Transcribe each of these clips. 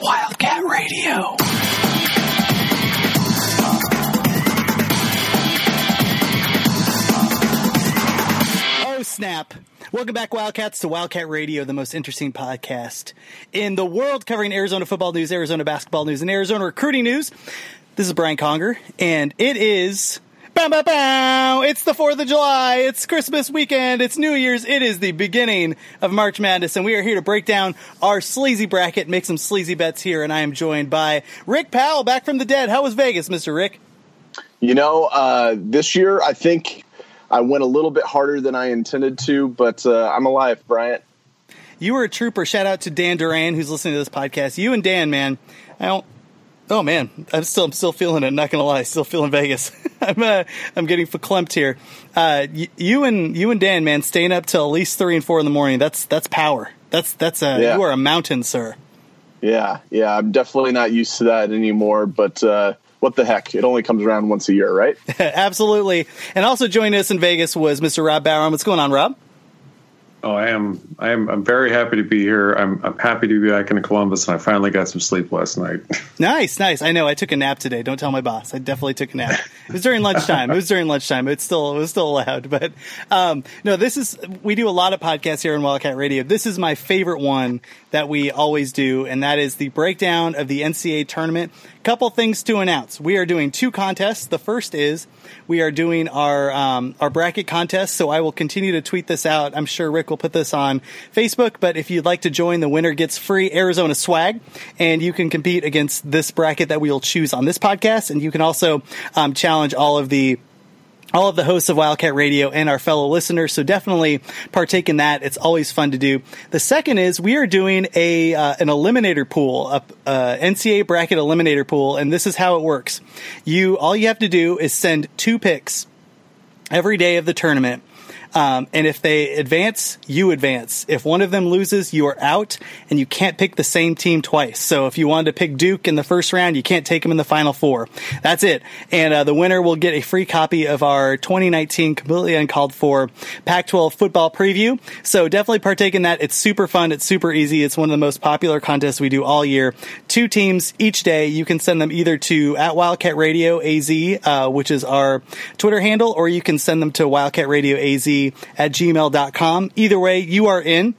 Wildcat Radio. Oh, snap. Welcome back, Wildcats, to Wildcat Radio, the most interesting podcast in the world covering Arizona football news, Arizona basketball news, and Arizona recruiting news. This is Brian Conger, and it is. Bow, bow, bow. It's the 4th of July. It's Christmas weekend. It's New Year's. It is the beginning of March Madness, and we are here to break down our sleazy bracket, make some sleazy bets here, and I am joined by Rick Powell, back from the dead. How was Vegas, Mr. Rick? You know, uh, this year I think I went a little bit harder than I intended to, but uh, I'm alive, Bryant. You were a trooper. Shout out to Dan Duran, who's listening to this podcast. You and Dan, man. I don't. Oh man, I'm still I'm still feeling it. Not gonna lie, still feeling Vegas. I'm uh, I'm getting verklempt here. Uh, y- you and you and Dan, man, staying up till at least three and four in the morning. That's that's power. That's that's uh, Yeah. you are a mountain, sir. Yeah, yeah, I'm definitely not used to that anymore, but uh, what the heck? It only comes around once a year, right? Absolutely. And also joining us in Vegas was Mr. Rob Bauer. What's going on, Rob? Oh, I am. I am. I'm very happy to be here. I'm. I'm happy to be back in Columbus, and I finally got some sleep last night. Nice, nice. I know. I took a nap today. Don't tell my boss. I definitely took a nap. It was during lunchtime. It was during lunchtime. It's still it was still allowed. But um, no, this is we do a lot of podcasts here on Wildcat Radio. This is my favorite one that we always do, and that is the breakdown of the NCAA tournament. Couple things to announce. We are doing two contests. The first is we are doing our um, our bracket contest. So I will continue to tweet this out. I'm sure Rick will put this on Facebook. But if you'd like to join, the winner gets free Arizona swag, and you can compete against this bracket that we will choose on this podcast. And you can also um, challenge all of the all of the hosts of Wildcat Radio and our fellow listeners. So definitely partake in that. It's always fun to do. The second is we are doing a uh, an eliminator pool, a uh, NCAA bracket eliminator pool, and this is how it works. You all you have to do is send two picks every day of the tournament. Um, and if they advance, you advance. If one of them loses, you are out, and you can't pick the same team twice. So if you wanted to pick Duke in the first round, you can't take them in the final four. That's it. And uh, the winner will get a free copy of our 2019 completely uncalled for Pac-12 football preview. So definitely partake in that. It's super fun. It's super easy. It's one of the most popular contests we do all year. Two teams each day. You can send them either to at Wildcat Radio AZ, uh, which is our Twitter handle, or you can send them to Wildcat Radio AZ at gmail.com. Either way, you are in.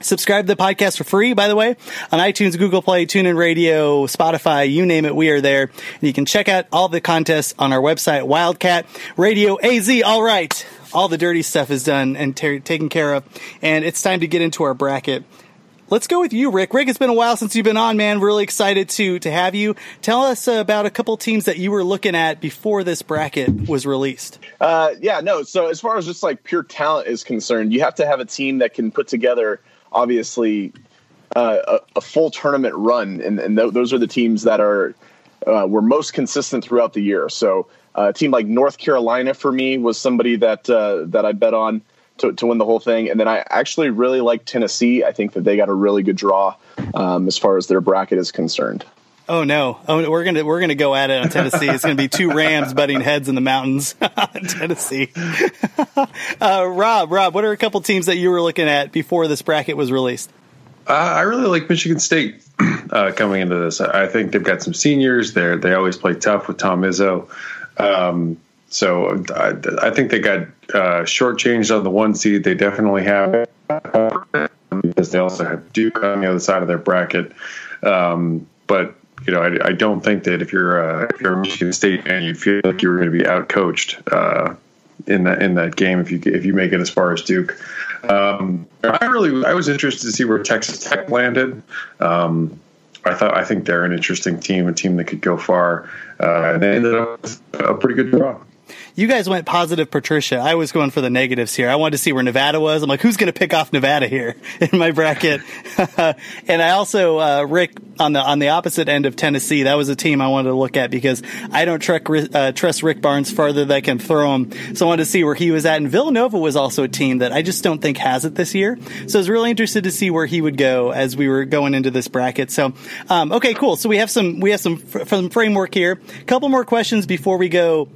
Subscribe to the podcast for free, by the way, on iTunes, Google Play, TuneIn Radio, Spotify, you name it, we are there. And you can check out all the contests on our website, Wildcat Radio AZ. All right. All the dirty stuff is done and ta taken care of. And it's time to get into our bracket. Let's go with you, Rick. Rick, it's been a while since you've been on, man. Really excited to to have you. Tell us about a couple teams that you were looking at before this bracket was released. Uh, yeah, no. So as far as just like pure talent is concerned, you have to have a team that can put together, obviously, uh, a, a full tournament run, and, and th- those are the teams that are uh, were most consistent throughout the year. So uh, a team like North Carolina for me was somebody that uh, that I bet on to, to win the whole thing, and then I actually really like Tennessee. I think that they got a really good draw um, as far as their bracket is concerned. Oh no! Oh, we're gonna we're gonna go at it on Tennessee. It's gonna be two Rams butting heads in the mountains in Tennessee. uh, Rob, Rob, what are a couple teams that you were looking at before this bracket was released? Uh, I really like Michigan State uh, coming into this. I think they've got some seniors. They they always play tough with Tom Izzo. Um, so I, I think they got uh, shortchanged on the one seed. They definitely have because they also have Duke on the other side of their bracket. Um, but you know, I, I don't think that if you're uh, if you're Michigan State and you feel like you're going to be outcoached uh, in that in that game if you if you make it as far as Duke. Um, I really I was interested to see where Texas Tech landed. Um, I thought I think they're an interesting team, a team that could go far, uh, and they ended up with a pretty good draw. You guys went positive Patricia. I was going for the negatives here. I wanted to see where Nevada was. I'm like, who's going to pick off Nevada here in my bracket? and I also, uh, Rick, on the on the opposite end of Tennessee, that was a team I wanted to look at because I don't trust uh, trust Rick Barnes farther than I can throw him. So I wanted to see where he was at. And Villanova was also a team that I just don't think has it this year. So I was really interested to see where he would go as we were going into this bracket. So, um, okay, cool. So we have some we have some, some framework here. A couple more questions before we go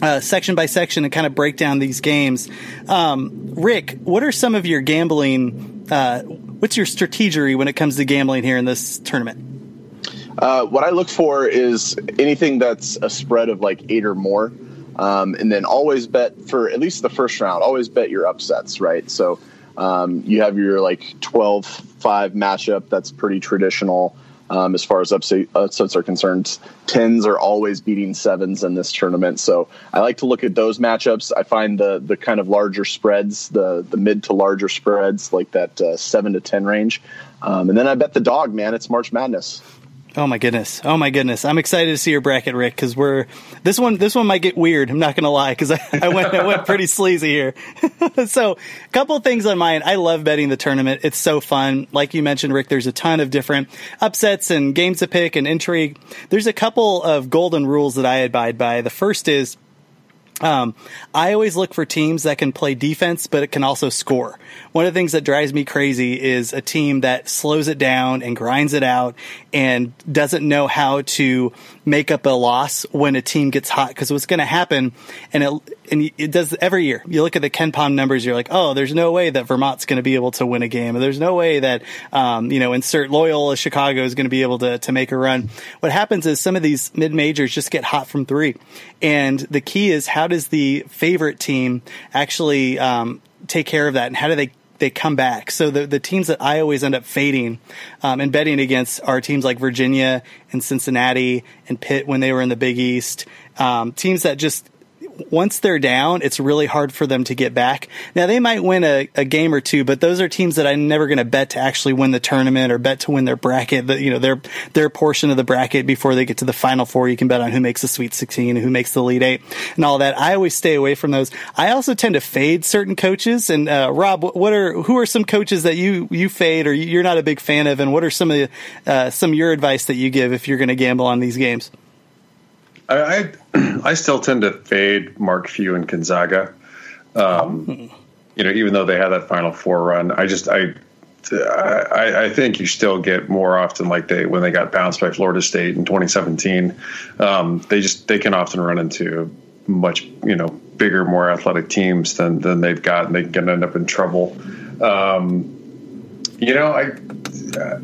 uh, section by section and kind of break down these games. Um, Rick, what are some of your gambling? Uh, what's your strategy when it comes to gambling here in this tournament? Uh, what I look for is anything that's a spread of like eight or more. Um, and then always bet for at least the first round, always bet your upsets, right? So um, you have your like 12 5 matchup that's pretty traditional um, as far as upsets are concerned. Tens are always beating sevens in this tournament. So I like to look at those matchups. I find the, the kind of larger spreads, the, the mid to larger spreads, like that uh, 7 to 10 range. Um, and then I bet the dog, man. It's March Madness. Oh my goodness! Oh my goodness! I'm excited to see your bracket, Rick, because we're this one. This one might get weird. I'm not going to lie, because I, I, went I went pretty sleazy here. so, a couple things on mine. I love betting the tournament. It's so fun. Like you mentioned, Rick, there's a ton of different upsets and games to pick and intrigue. There's a couple of golden rules that I abide by. The first is um, I always look for teams that can play defense, but it can also score. One of the things that drives me crazy is a team that slows it down and grinds it out and doesn't know how to make up a loss when a team gets hot. Because what's going to happen, and it and it does every year. You look at the KenPom numbers, you're like, oh, there's no way that Vermont's going to be able to win a game. There's no way that um, you know, insert Loyola Chicago is going to be able to to make a run. What happens is some of these mid majors just get hot from three, and the key is how does the favorite team actually um, take care of that, and how do they they come back. So the the teams that I always end up fading um, and betting against are teams like Virginia and Cincinnati and Pitt when they were in the Big East. Um, teams that just once they're down, it's really hard for them to get back. Now they might win a, a game or two, but those are teams that I'm never going to bet to actually win the tournament or bet to win their bracket. The, you know their their portion of the bracket before they get to the final four. You can bet on who makes the Sweet 16 and who makes the Elite Eight and all that. I always stay away from those. I also tend to fade certain coaches. And uh, Rob, what are who are some coaches that you you fade or you're not a big fan of, and what are some of the, uh, some of your advice that you give if you're going to gamble on these games? I, I, I still tend to fade Mark Few and Gonzaga. Um, oh. You know, even though they had that Final Four run, I just I, I, I think you still get more often like they when they got bounced by Florida State in 2017. Um, they just they can often run into much you know bigger, more athletic teams than than they've got, and they can end up in trouble. Um, you know, I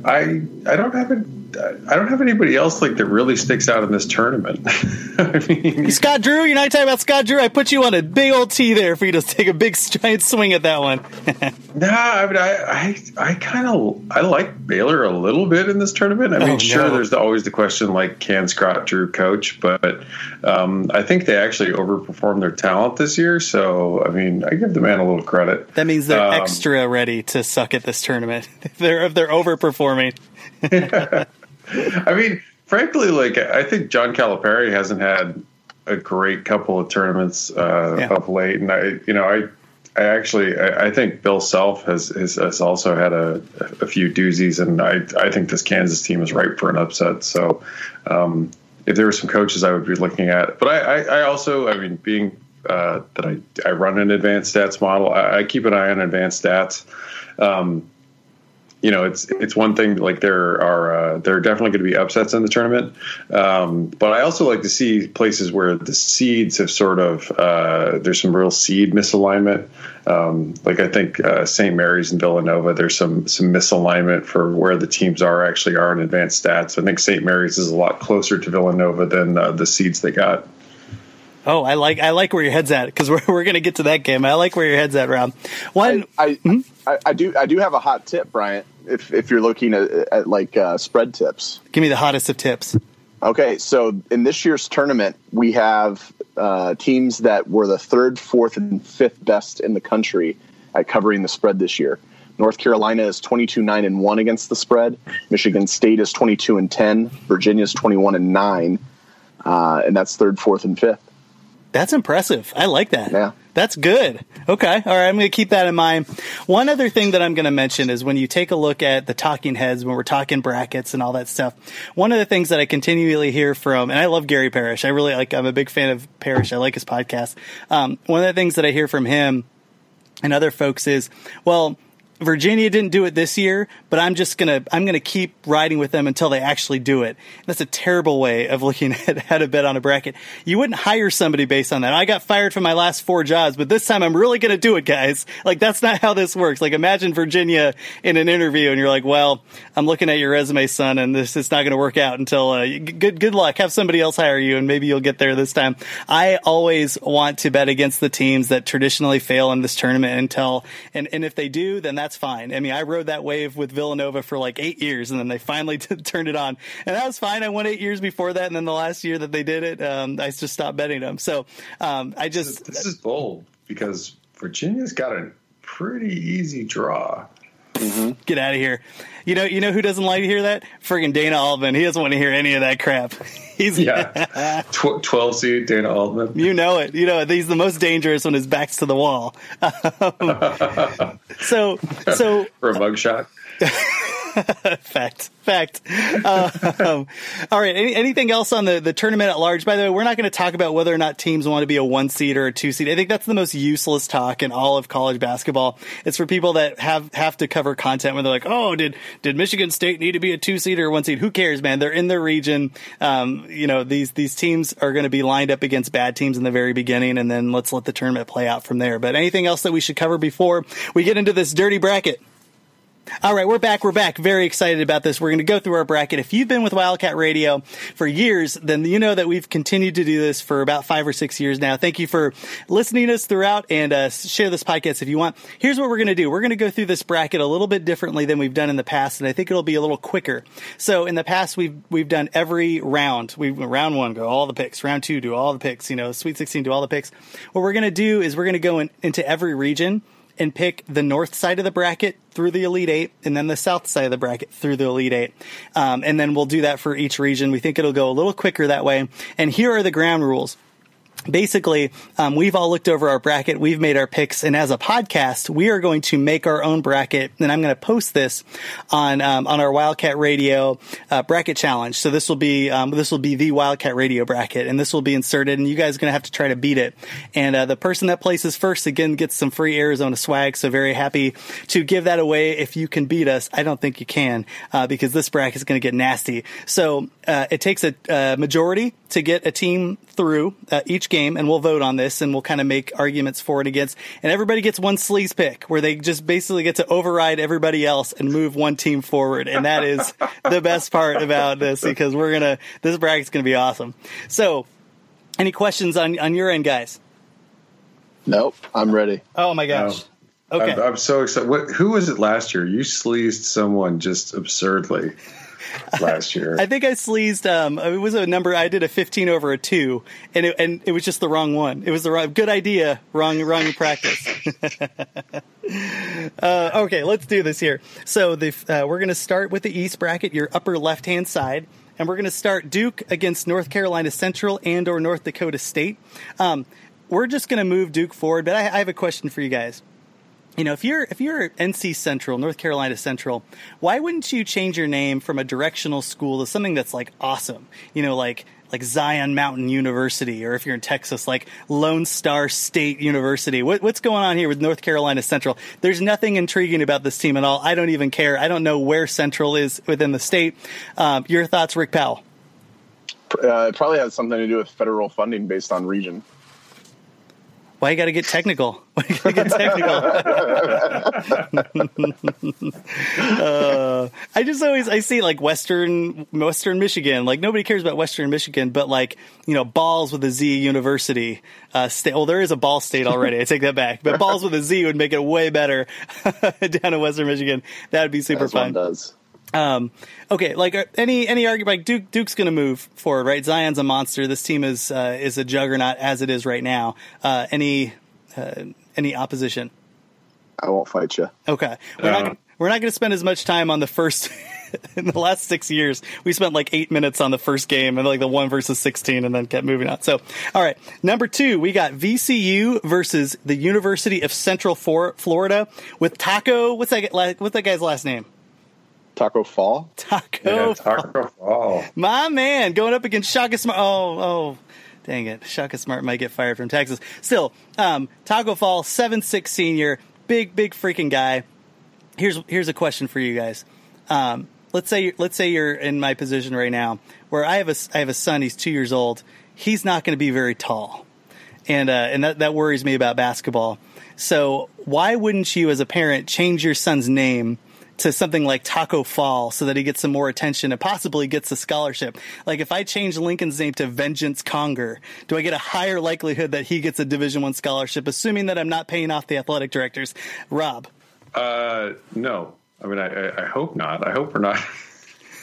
I I don't have a I don't have anybody else like that really sticks out in this tournament. I mean, Scott Drew, you're not talking about Scott Drew. I put you on a big old tee there for you to take a big giant swing at that one. nah, I mean, I I, I kind of I like Baylor a little bit in this tournament. I mean, oh, sure, no. there's always the question like, can Scott Drew coach? But um, I think they actually overperformed their talent this year. So I mean, I give the man a little credit. That means they're um, extra ready to suck at this tournament. they're if they're overperforming. I mean, frankly, like I think John Calipari hasn't had a great couple of tournaments uh, yeah. of late, and I, you know, I. I actually, I, I think Bill Self has, has, has also had a, a, few doozies, and I, I think this Kansas team is ripe for an upset. So, um, if there were some coaches I would be looking at, but I, I, I also, I mean, being uh, that I, I run an advanced stats model, I, I keep an eye on advanced stats. Um, you know, it's it's one thing like there are uh, there are definitely going to be upsets in the tournament, um, but I also like to see places where the seeds have sort of uh, there's some real seed misalignment. Um, like I think uh, St. Mary's and Villanova, there's some some misalignment for where the teams are actually are in advanced stats. I think St. Mary's is a lot closer to Villanova than uh, the seeds they got. Oh, I like I like where your head's at because we're we're gonna get to that game. I like where your head's at, Rob. One, I I, hmm? I, I, do I do have a hot tip, Bryant. If if you're looking at, at like uh, spread tips, give me the hottest of tips. Okay, so in this year's tournament, we have uh, teams that were the third, fourth, and fifth best in the country at covering the spread this year. North Carolina is 22 9 and 1 against the spread. Michigan State is 22 and 10. Virginia is 21 and 9. Uh, and that's third, fourth, and fifth. That's impressive. I like that. Yeah. That's good. Okay. All right. I'm going to keep that in mind. One other thing that I'm going to mention is when you take a look at the talking heads, when we're talking brackets and all that stuff, one of the things that I continually hear from, and I love Gary Parrish. I really like, I'm a big fan of Parrish. I like his podcast. Um, one of the things that I hear from him and other folks is, well, Virginia didn't do it this year, but I'm just gonna I'm gonna keep riding with them until they actually do it. That's a terrible way of looking at how to bet on a bracket. You wouldn't hire somebody based on that. I got fired from my last four jobs, but this time I'm really gonna do it, guys. Like that's not how this works. Like imagine Virginia in an interview and you're like, well, I'm looking at your resume, son, and this is not gonna work out until uh, good good luck. Have somebody else hire you, and maybe you'll get there this time. I always want to bet against the teams that traditionally fail in this tournament until and and if they do, then that's fine. I mean, I rode that wave with Villanova for like eight years, and then they finally t- turned it on, and that was fine. I won eight years before that, and then the last year that they did it, um, I just stopped betting them. So um, I just this is bold because Virginia's got a pretty easy draw. Mm-hmm. Get out of here. You know, you know who doesn't like to hear that? Friggin' Dana Altman. He doesn't want to hear any of that crap. He's yeah, Tw- twelve seed Dana Altman. You know it. You know it. he's the most dangerous when his back's to the wall. Um, so, so for a mugshot. fact, fact. Um, all right. Any, anything else on the, the tournament at large? By the way, we're not going to talk about whether or not teams want to be a one seed or a two seed. I think that's the most useless talk in all of college basketball. It's for people that have have to cover content where they're like, "Oh, did did Michigan State need to be a two seed or one seed?" Who cares, man? They're in their region. Um, you know, these these teams are going to be lined up against bad teams in the very beginning, and then let's let the tournament play out from there. But anything else that we should cover before we get into this dirty bracket? All right, we're back. We're back. Very excited about this. We're going to go through our bracket. If you've been with Wildcat Radio for years, then you know that we've continued to do this for about five or six years now. Thank you for listening to us throughout and uh, share this podcast if you want. Here's what we're going to do. We're going to go through this bracket a little bit differently than we've done in the past, and I think it'll be a little quicker. So in the past, we've we've done every round. We round one go all the picks. Round two do all the picks. You know, Sweet 16 do all the picks. What we're going to do is we're going to go in, into every region and pick the north side of the bracket through the Elite Eight, and then the south side of the bracket through the Elite Eight. Um, and then we'll do that for each region. We think it'll go a little quicker that way. And here are the ground rules basically, um, we've all looked over our bracket, we've made our picks, and as a podcast, we are going to make our own bracket, and I'm going to post this on um, on our Wildcat Radio uh, bracket challenge. So this will be um, this will be the Wildcat Radio bracket, and this will be inserted, and you guys are going to have to try to beat it. And uh, the person that places first again gets some free Arizona swag. So very happy to give that away. If you can beat us, I don't think you can uh, because this bracket is going to get nasty. So uh, it takes a, a majority to get a team through uh, each game, and we'll vote on this, and we'll kind of make arguments for and against. And everybody gets one sleaze pick, where they just basically get to override everybody else and move one team forward. And that is the best part about this because we're gonna this bracket's gonna be awesome. So, any questions on on your end, guys? Nope, I'm ready. Oh my gosh. Oh. No. Okay. I'm, I'm, so excited. What, who was it last year? You sleazed someone just absurdly last year. I think I sleazed. Um, it was a number. I did a 15 over a two, and it, and it was just the wrong one. It was the wrong. Good idea. Wrong. Wrong practice. uh, okay, let's do this here. So the uh, we're going to start with the East bracket, your upper left hand side. And we're going to start Duke against North Carolina Central and or North Dakota State. Um, we're just going to move Duke forward, but I, I have a question for you guys you know, if you're if you're NC Central, North Carolina Central, why wouldn't you change your name from a directional school to something that's like awesome? You know, like like Zion Mountain University, or if you're in Texas, like Lone Star State University. What, what's going on here with North Carolina Central? There's nothing intriguing about this team at all. I don't even care. I don't know where Central is within the state. Um, your thoughts, Rick Powell? Uh, it probably has something to do with federal funding based on region. Why you got to get technical? Why you got to get technical? uh, I just always I see like Western Western Michigan. Like nobody cares about Western Michigan, but like you know Balls with a Z University. Uh, state. Well, there is a Ball State already. I take that back. But Balls with a Z would make it way better down in Western Michigan. That would be super As fun. does. Um, okay, like uh, any any argument, like Duke Duke's going to move forward, right? Zion's a monster. This team is uh, is a juggernaut as it is right now. Uh, any uh, any opposition? I won't fight you. Okay, we're not we're not going to spend as much time on the first. in the last six years, we spent like eight minutes on the first game and like the one versus sixteen, and then kept moving on. So, all right, number two, we got VCU versus the University of Central Florida with Taco. What's that? What's that guy's last name? Taco Fall. Taco. Yeah, Taco Fall. My man going up against Shaka Smart. Oh, oh, dang it! Shaka Smart might get fired from Texas. Still, um, Taco Fall, seven six senior, big big freaking guy. here's here's a question for you guys. Um, let's say let's say you're in my position right now, where I have a I have a son. He's two years old. He's not going to be very tall, and uh, and that that worries me about basketball. So why wouldn't you, as a parent, change your son's name? To something like Taco Fall, so that he gets some more attention and possibly gets a scholarship. Like if I change Lincoln's name to Vengeance Conger, do I get a higher likelihood that he gets a Division One scholarship, assuming that I'm not paying off the athletic directors? Rob, Uh, no, I mean, I, I, hope not. I hope we're not.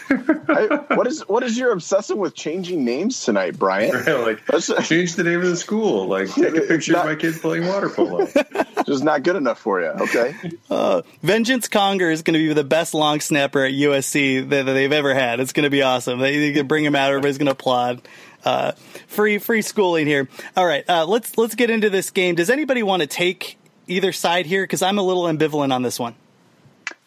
I, what is what is your obsession with changing names tonight, Brian? like That's- change the name of the school. Like take a picture Not- of my kid playing water polo. Just not good enough for you. Okay. Vengeance Conger is going to be the best long snapper at USC that, that they've ever had. It's going to be awesome. They, they can bring him out. Everybody's going to applaud. Uh, free free schooling here. All right, uh, let's let's get into this game. Does anybody want to take either side here? Because I'm a little ambivalent on this one.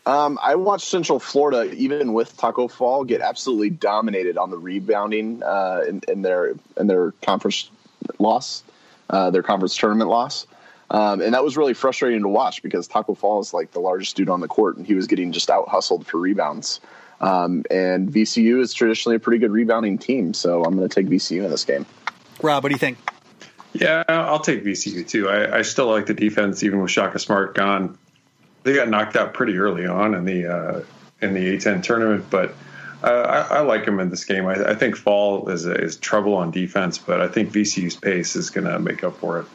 Um, I watched Central Florida, even with Taco Fall, get absolutely dominated on the rebounding uh, in, in their in their conference loss, uh, their conference tournament loss, um, and that was really frustrating to watch because Taco Fall is like the largest dude on the court, and he was getting just out hustled for rebounds. Um, and VCU is traditionally a pretty good rebounding team, so I'm going to take VCU in this game. Rob, what do you think? Yeah, I'll take VCU too. I, I still like the defense, even with Shaka Smart gone. They got knocked out pretty early on in the uh, in the A10 tournament, but uh, I, I like them in this game. I, I think Fall is is trouble on defense, but I think VCU's pace is going to make up for it.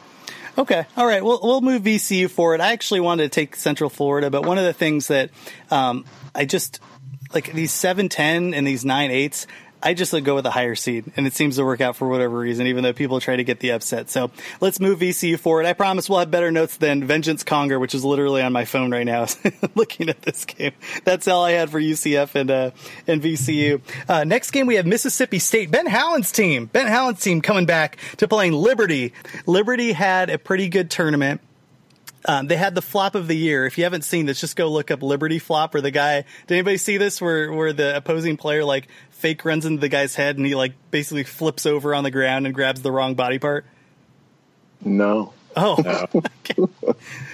Okay. All right. We'll, we'll move VCU forward. I actually wanted to take Central Florida, but one of the things that um, I just like these 7 10 and these 9 8s, I just go with a higher seed, and it seems to work out for whatever reason, even though people try to get the upset. So let's move VCU forward. I promise we'll have better notes than Vengeance Conger, which is literally on my phone right now, looking at this game. That's all I had for UCF and uh, and VCU. Uh, next game we have Mississippi State. Ben Howland's team. Ben Howland's team coming back to playing Liberty. Liberty had a pretty good tournament. Um, they had the flop of the year. If you haven't seen this, just go look up Liberty flop, where the guy. Did anybody see this? Where where the opposing player like fake runs into the guy's head and he like basically flips over on the ground and grabs the wrong body part. No. Oh, okay.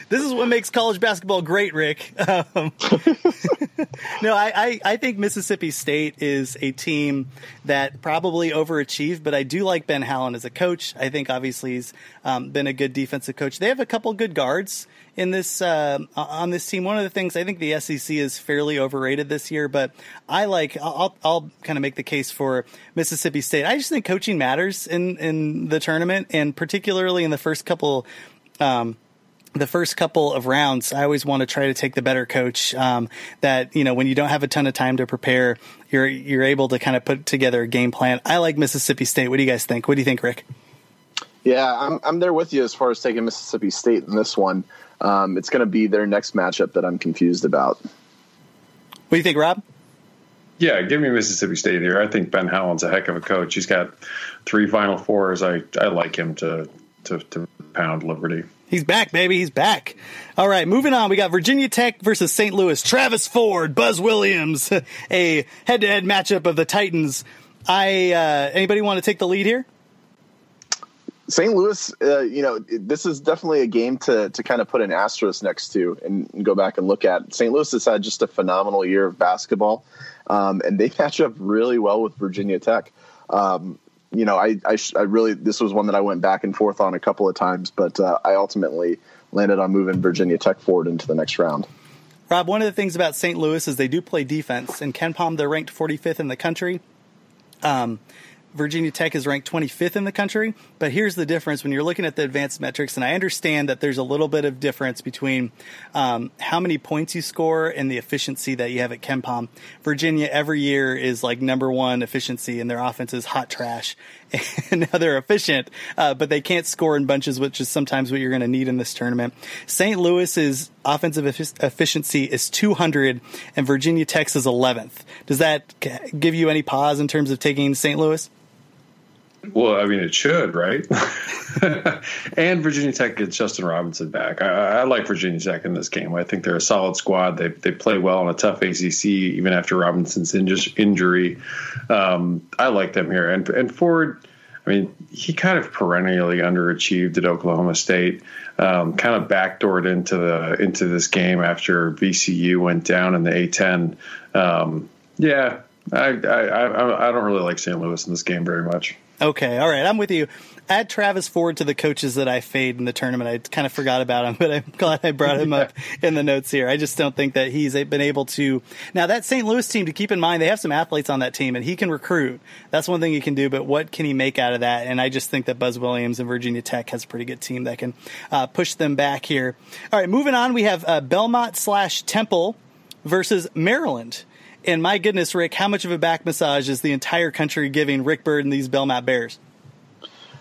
this is what makes college basketball great, Rick. Um, no, I, I, I think Mississippi State is a team that probably overachieved, but I do like Ben Howland as a coach. I think obviously he's um, been a good defensive coach. They have a couple good guards in this uh, on this team. One of the things I think the SEC is fairly overrated this year, but I like I'll, I'll kind of make the case for Mississippi State. I just think coaching matters in in the tournament, and particularly in the first couple. Um, the first couple of rounds, I always want to try to take the better coach. Um, that you know, when you don't have a ton of time to prepare, you're you're able to kind of put together a game plan. I like Mississippi State. What do you guys think? What do you think, Rick? Yeah, I'm I'm there with you as far as taking Mississippi State in this one. Um, it's going to be their next matchup that I'm confused about. What do you think, Rob? Yeah, give me Mississippi State here. I think Ben Howland's a heck of a coach. He's got three Final Fours. I, I like him to, to, to pound Liberty. He's back, baby. He's back. All right, moving on. We got Virginia Tech versus St. Louis. Travis Ford, Buzz Williams, a head-to-head matchup of the Titans. I uh, anybody want to take the lead here? St. Louis, uh, you know, this is definitely a game to to kind of put an asterisk next to and, and go back and look at. St. Louis has had just a phenomenal year of basketball, um, and they match up really well with Virginia Tech. Um, you know, I, I, I, really this was one that I went back and forth on a couple of times, but uh, I ultimately landed on moving Virginia Tech forward into the next round. Rob, one of the things about St. Louis is they do play defense. In KenPom, they're ranked 45th in the country. Um, Virginia Tech is ranked 25th in the country, but here's the difference when you're looking at the advanced metrics. And I understand that there's a little bit of difference between um, how many points you score and the efficiency that you have at KenPom. Virginia every year is like number one efficiency, and their offense is hot trash. and now they're efficient, uh, but they can't score in bunches, which is sometimes what you're going to need in this tournament. St. Louis's offensive efficiency is 200, and Virginia Tech's is 11th. Does that give you any pause in terms of taking St. Louis? Well, I mean, it should, right? and Virginia Tech gets Justin Robinson back. I, I, like Virginia Tech in this game. I think they're a solid squad. They they play well in a tough ACC, even after Robinson's injury. Um, I like them here. And and Ford, I I mean, he kind of perennially underachieved at Oklahoma State. Um, kind of backdoored into the into this game after VCU went down in the A10. Um, yeah, I, I I don't really like St. Louis in this game very much. Okay, all right, I'm with you. Add Travis Ford to the coaches that I fade in the tournament. I kind of forgot about him, but I'm glad I brought him up in the notes here. I just don't think that he's been able to. Now that St. Louis team, to keep in mind, they have some athletes on that team, and he can recruit. That's one thing he can do. But what can he make out of that? And I just think that Buzz Williams and Virginia Tech has a pretty good team that can uh, push them back here. All right, moving on, we have uh, Belmont slash Temple versus Maryland. And my goodness, Rick, how much of a back massage is the entire country giving Rick Byrd and these Belmont Bears?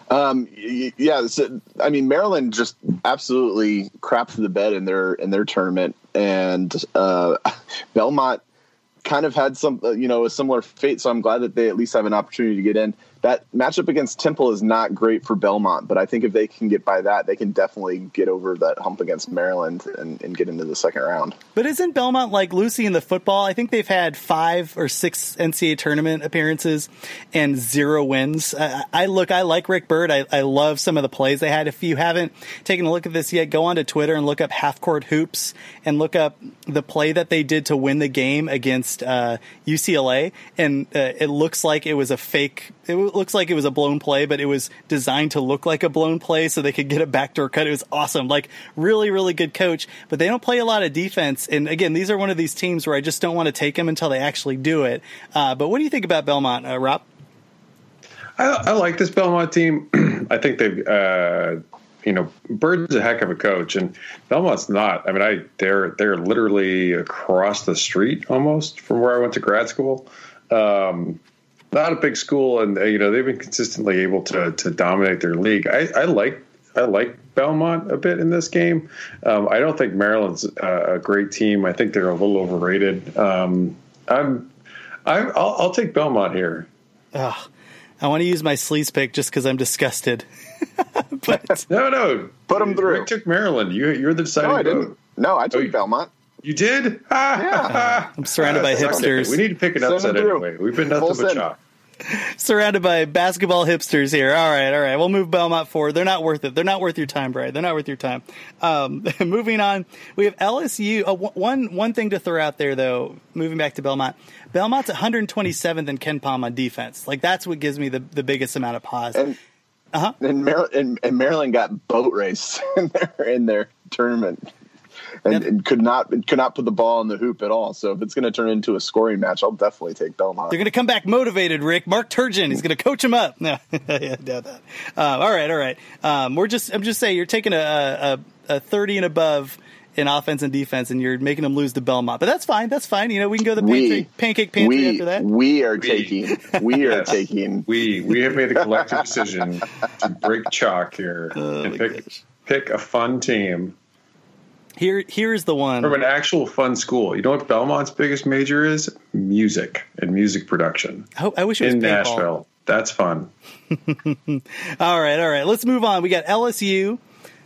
Um, yeah, I mean Maryland just absolutely crapped the bed in their in their tournament, and uh, Belmont kind of had some you know a similar fate. So I'm glad that they at least have an opportunity to get in that matchup against Temple is not great for Belmont, but I think if they can get by that, they can definitely get over that hump against Maryland and, and, get into the second round. But isn't Belmont like Lucy in the football? I think they've had five or six NCAA tournament appearances and zero wins. I, I look, I like Rick Byrd. I, I, love some of the plays they had. If you haven't taken a look at this yet, go onto Twitter and look up half court hoops and look up the play that they did to win the game against uh, UCLA. And uh, it looks like it was a fake it looks like it was a blown play, but it was designed to look like a blown play so they could get a backdoor cut. It was awesome. Like really, really good coach, but they don't play a lot of defense. And again, these are one of these teams where I just don't want to take them until they actually do it. Uh, but what do you think about Belmont, uh, Rob? I, I, like this Belmont team. I think they've, uh, you know, Byrd's a heck of a coach, and Belmont's not. I mean, I they're they're literally across the street almost from where I went to grad school. Um, not a big school, and uh, you know they've been consistently able to to dominate their league. I, I like I like Belmont a bit in this game. Um, I don't think Maryland's a, a, great team. I think they're a little overrated. Um, I'm, i will I'll take Belmont here. Ugh. I want to use my sleaze pick just because I'm disgusted. but no, no, put them through. Rick took Maryland. You, you're the deciding no, I vote. Didn't. No, I took oh, Belmont. You did? yeah. I'm surrounded by hipsters. We need to pick an upset anyway. We've been nothing but chalk. Surrounded by basketball hipsters here. All right, all right. We'll move Belmont forward. They're not worth it. They're not worth your time, Brad. They're not worth your time. Um, moving on, we have LSU. Uh, one one thing to throw out there, though. Moving back to Belmont, Belmont's 127th in KenPom on defense. Like that's what gives me the, the biggest amount of pause. And, uh-huh. and, Mar- and, and Maryland got boat race in their in their tournament and, and, could not could not put the ball in the hoop at all. So if it's going to turn into a scoring match, I'll definitely take Belmont. They're going to come back motivated, Rick. Mark Turgeon, he's going to coach them up. No, yeah, doubt that. Um, all right, all right. Um, we're just I'm just saying you're taking a, a, a 30 and above in offense and defense, and you're making them lose to Belmont. But that's fine. That's fine. You know, we can go to the we, pancake, pancake pantry we, after that. We are taking. We are yes, taking. We we have made a collective decision to break chalk here oh, and pick pick a fun team here, here's the one from an actual fun school. You know what Belmont's biggest major is? Music and music production. I, I wish it was in Nashville. That's fun. all right, all right. Let's move on. We got LSU,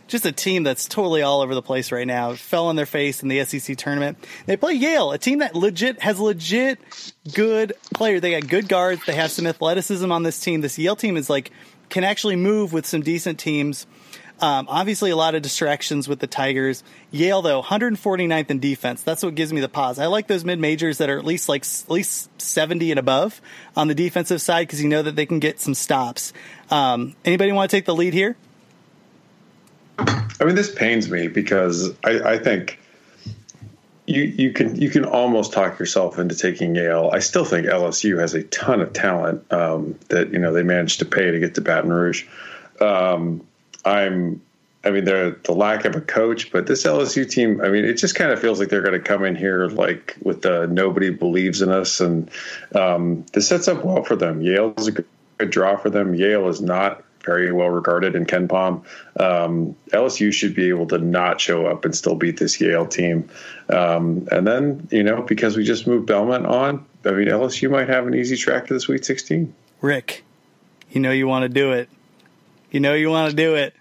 just a team that's totally all over the place right now. Fell on their face in the SEC tournament. They play Yale, a team that legit has legit good players. They got good guards. They have some athleticism on this team. This Yale team is like can actually move with some decent teams. Um, obviously, a lot of distractions with the Tigers. Yale, though, 149th in defense. That's what gives me the pause. I like those mid majors that are at least like at least 70 and above on the defensive side because you know that they can get some stops. Um, anybody want to take the lead here? I mean, this pains me because I, I think you you can you can almost talk yourself into taking Yale. I still think LSU has a ton of talent um, that you know they managed to pay to get to Baton Rouge. Um, I'm I mean, they're the lack of a coach, but this LSU team, I mean, it just kind of feels like they're going to come in here like with the nobody believes in us, and um, this sets up well for them. Yale is a good, good, draw for them. Yale is not very well regarded in KenPom. Um, LSU should be able to not show up and still beat this Yale team, um, and then you know because we just moved Belmont on, I mean, LSU might have an easy track to the Sweet 16. Rick, you know you want to do it. You know you want to do it.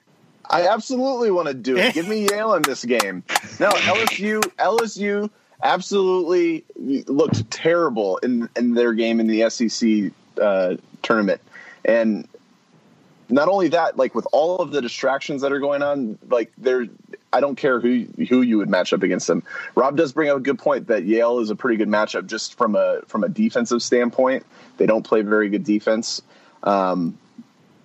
I absolutely want to do it. Give me Yale in this game. No, LSU, LSU absolutely looked terrible in in their game in the SEC uh, tournament, and not only that, like with all of the distractions that are going on, like there, I don't care who who you would match up against them. Rob does bring up a good point that Yale is a pretty good matchup just from a from a defensive standpoint. They don't play very good defense. Um,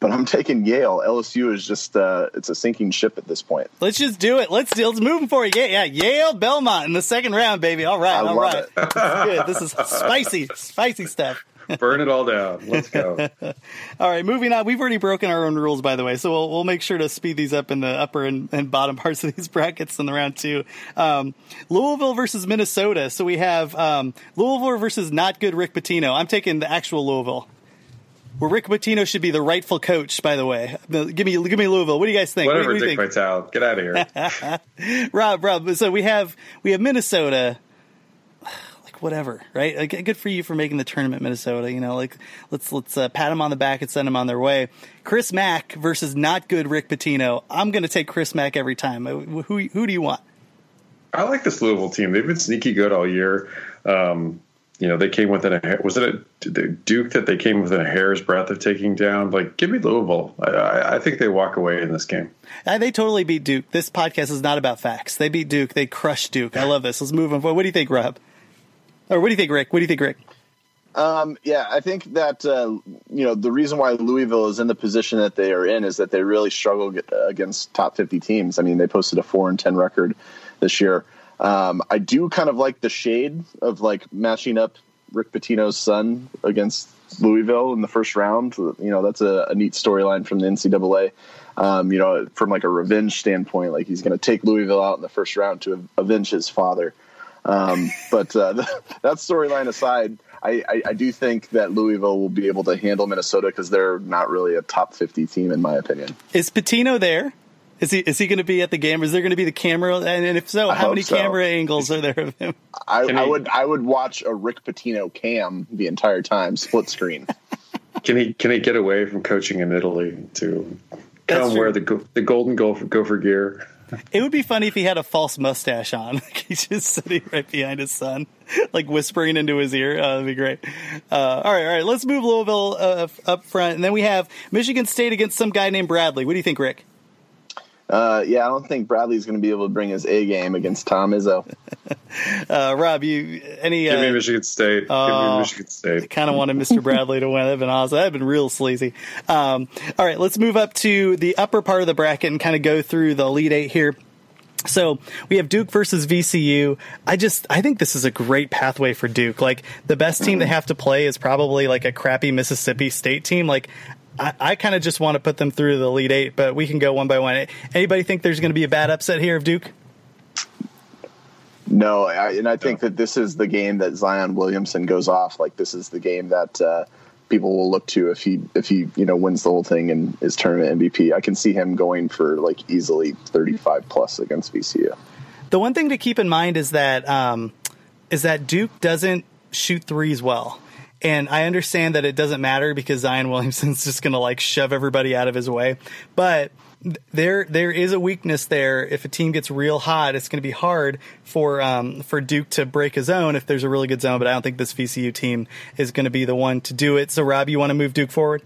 but I'm taking Yale. LSU is just uh, it's a sinking ship at this point. Let's just do it. Let's. Let's move for it. Yeah, yeah. Yale Belmont in the second round, baby. All right, I all love right. it. This is good. This is spicy, spicy stuff. Burn it all down. Let's go. All right, moving on. We've already broken our own rules, by the way, so we'll, we'll make sure to speed these up in the upper and, and bottom parts of these brackets in the round two. Um, Louisville versus Minnesota. So we have um, Louisville versus not good Rick Pitino. I'm taking the actual Louisville. Where Rick Pitino should be the rightful coach, by the way. Give me, give me Louisville. What do you guys think? Whatever, what Dick Vitale. Get out of here. Rob, Rob. So we have we have Minnesota. Like whatever, right? Like good for you for making the tournament, Minnesota. You know, like let's let's uh, pat them on the back and send them on their way. Chris Mack versus not good Rick Pitino. I'm going to take Chris Mack every time. Uh, Who who do you want? I like this Louisville team. They've been sneaky good all year. Um, you know, they came within a hair- was it a the Duke that they came within a hair's breadth of taking down. Like, give me Louisville. I, I, I think they walk away in this game. Uh, they totally beat Duke. This podcast is not about facts. They beat Duke. They crushed Duke. I love this. Let's move on. What do you think, Rob? Or what do you think, Rick? What do you think, Rick? Um, yeah, I think that uh, you know the reason why Louisville is in the position that they are in is that they really struggle against top fifty teams. I mean, they posted a four and ten record this year. Um, I do kind of like the shade of like matching up Rick Pitino's son against Louisville in the first round. You know, that's a, a neat storyline from the NCAA. Um, you know, from like a revenge standpoint, like he's going to take Louisville out in the first round to avenge his father. Um, but uh, that storyline aside, I, I, I do think that Louisville will be able to handle Minnesota because they're not really a top 50 team, in my opinion. Is Pitino there? Is he is he going to be at the game? Is there going to be the camera? And, and if so, I how many so. camera angles are there of him? I, Can I he- would I would watch a Rick Pitino cam the entire time, split screen. Can he can he get away from coaching in Italy to That's come true. wear the the golden gopher, gopher gear? It would be funny if he had a false mustache on. Like he's just sitting right behind his son, like whispering into his ear. Oh, that'd be great. Uh, all right, all right. Let's move Louisville uh, up front, and then we have Michigan State against some guy named Bradley. What do you think, Rick? Uh, yeah, I don't think Bradley's going to be able to bring his A game against Tom Izzo. Uh, Rob, you any? Give me Uh, Michigan State. Give me Michigan State. kind of wanted Mr. Bradley to win. That'd been awesome. That'd been real sleazy. Um, all right, let's move up to the upper part of the bracket and kind of go through the Elite Eight here. So we have Duke versus VCU. I just I think this is a great pathway for Duke. Like the best team they have to play is probably like a crappy Mississippi State team. Like I, I kind of just want to put them through the Elite Eight, but we can go one by one. Anybody think there's going to be a bad upset here of Duke? No, I, and I think that this is the game that Zion Williamson goes off. Like this is the game that uh, people will look to if he if he you know wins the whole thing and is tournament MVP. I can see him going for like easily thirty five plus against VCU. The one thing to keep in mind is that um, is that Duke doesn't shoot threes well. And I understand that it doesn't matter because Zion Williamson's just going to like shove everybody out of his way. But there there is a weakness there. If a team gets real hot, it's going to be hard for um, for Duke to break a zone if there's a really good zone. But I don't think this VCU team is going to be the one to do it. So Rob, you want to move Duke forward?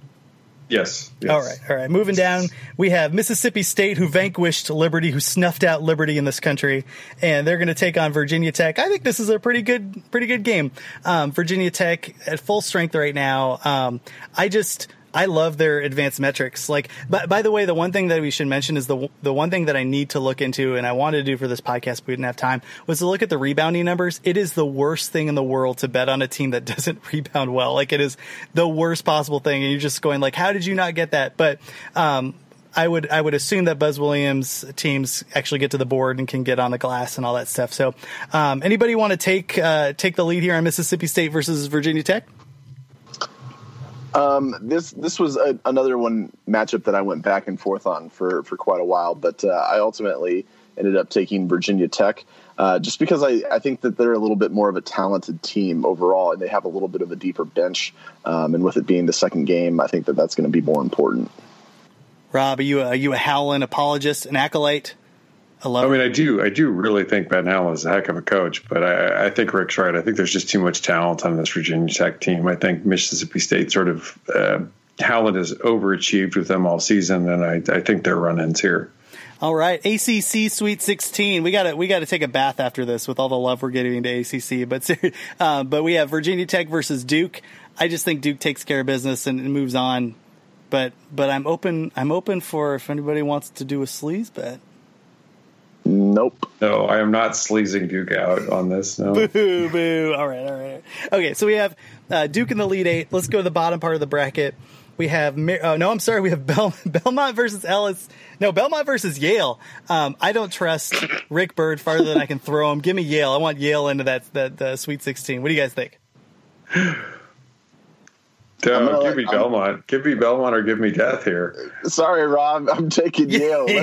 Yes. yes. All right, all right. Moving down, we have Mississippi State, who vanquished Liberty, who snuffed out Liberty in this country, and they're going to take on Virginia Tech. I think this is a pretty good, pretty good game. Um, Virginia Tech at full strength right now. Um, I just. I love their advanced metrics. Like, by, by the way, the one thing that we should mention is the the one thing that I need to look into, and I wanted to do for this podcast, but we didn't have time, was to look at the rebounding numbers. It is the worst thing in the world to bet on a team that doesn't rebound well. Like, it is the worst possible thing, and you're just going like, how did you not get that? But um, I would I would assume that Buzz Williams teams actually get to the board and can get on the glass and all that stuff. So, um, anybody want to take uh, take the lead here on Mississippi State versus Virginia Tech? This this was a, another one matchup that I went back and forth on for for quite a while, but uh, I ultimately ended up taking Virginia Tech. Uh, just because I, I think that they're a little bit more of a talented team overall, and they have a little bit of a deeper bench. Um, and with it being the second game, I think that that's going to be more important. Rob, are you a, are you a Howland apologist, an acolyte? I love I mean, I do, I do really think Ben Howland is a heck of a coach, but I, I think Rick's right. I think there's just too much talent on this Virginia Tech team. I think Mississippi State sort of uh, Howland has overachieved with them all season, and I, I think they're run-ins here. All right, ACC Sweet 16. We got to we got to take a bath after this with all the love we're getting to ACC. But uh, but we have Virginia Tech versus Duke. I just think Duke takes care of business and, and moves on. But but I'm open I'm open for if anybody wants to do a sleaze bet. Nope. No, I am not sleazing Duke out on this. No. Boo, boo. All right, all right. Okay, so we have uh, Duke in the lead eight. Let's go to the bottom part of the bracket. We have oh no, I'm sorry. We have Bel- Belmont versus Ellis. No, Belmont versus Yale. Um, I don't trust Rick Byrd farther than I can throw him. Give me Yale. I want Yale into that that uh, Sweet 16. What do you guys think? No, give me Belmont. Give me Belmont or give me death here. Sorry, Rob. I'm taking Yale. I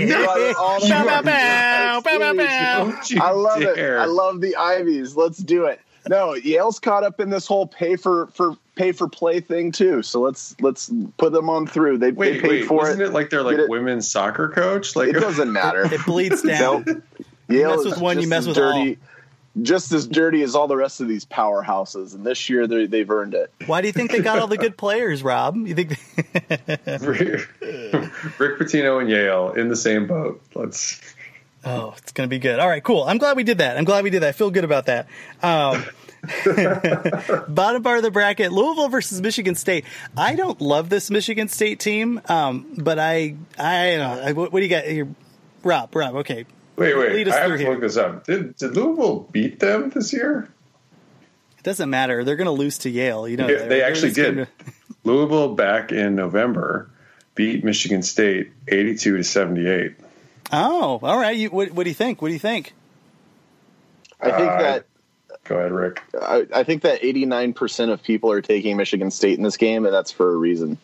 love it. I love the Ivies. Let's do it. No, Yale's caught up in this whole pay for for pay for play thing too. So let's let's put them on through. They, wait, they paid wait, for isn't it. it like they're like women's soccer coach? Like it doesn't matter. it bleeds down. Nope. Yale you mess with one, you mess with dirty. all just as dirty as all the rest of these powerhouses, and this year they've earned it. Why do you think they got all the good players, Rob? You think Rick Pitino and Yale in the same boat? Let's. Oh, it's going to be good. All right, cool. I'm glad we did that. I'm glad we did that. I feel good about that. Um, bottom part of the bracket: Louisville versus Michigan State. I don't love this Michigan State team, um, but I, I, I what, what do you got here, Rob? Rob, okay, Wait, wait. I have to here. look this up. Did, did Louisville beat them this year? It doesn't matter. They're going to lose to Yale. You know, yeah, they actually did. To... Louisville back in November beat Michigan State eighty-two to seventy-eight. Oh, all right. You, what, what, do you think? What do you think? I think uh, that. Go ahead, Rick. I, I think that eighty-nine percent of people are taking Michigan State in this game, and that's for a reason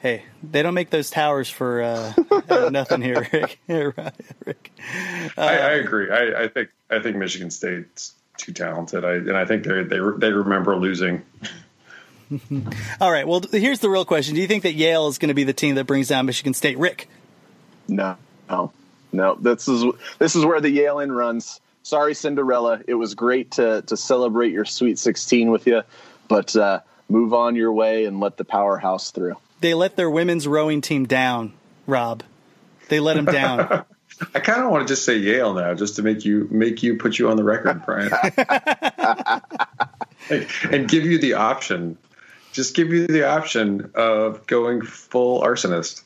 hey, they don't make those towers for uh, nothing here, Rick. Rick. Uh, I, I, agree. I, I, think I think Michigan State's too talented, I, and I think they they they remember losing. All right. Well, here's the real question: Do you think that Yale is going to be the team that brings down Michigan State, Rick? No, no, no. This is this is where the Yale in runs. Sorry, Cinderella. It was great to to celebrate your Sweet 16 with you, but uh, move on your way and let the powerhouse through they let their women's rowing team down, Rob. They let them down. I kind of want to just say Yale now, just to make you make you put you on the record, Brian, and give you the option. Just give you the option of going full arsonist.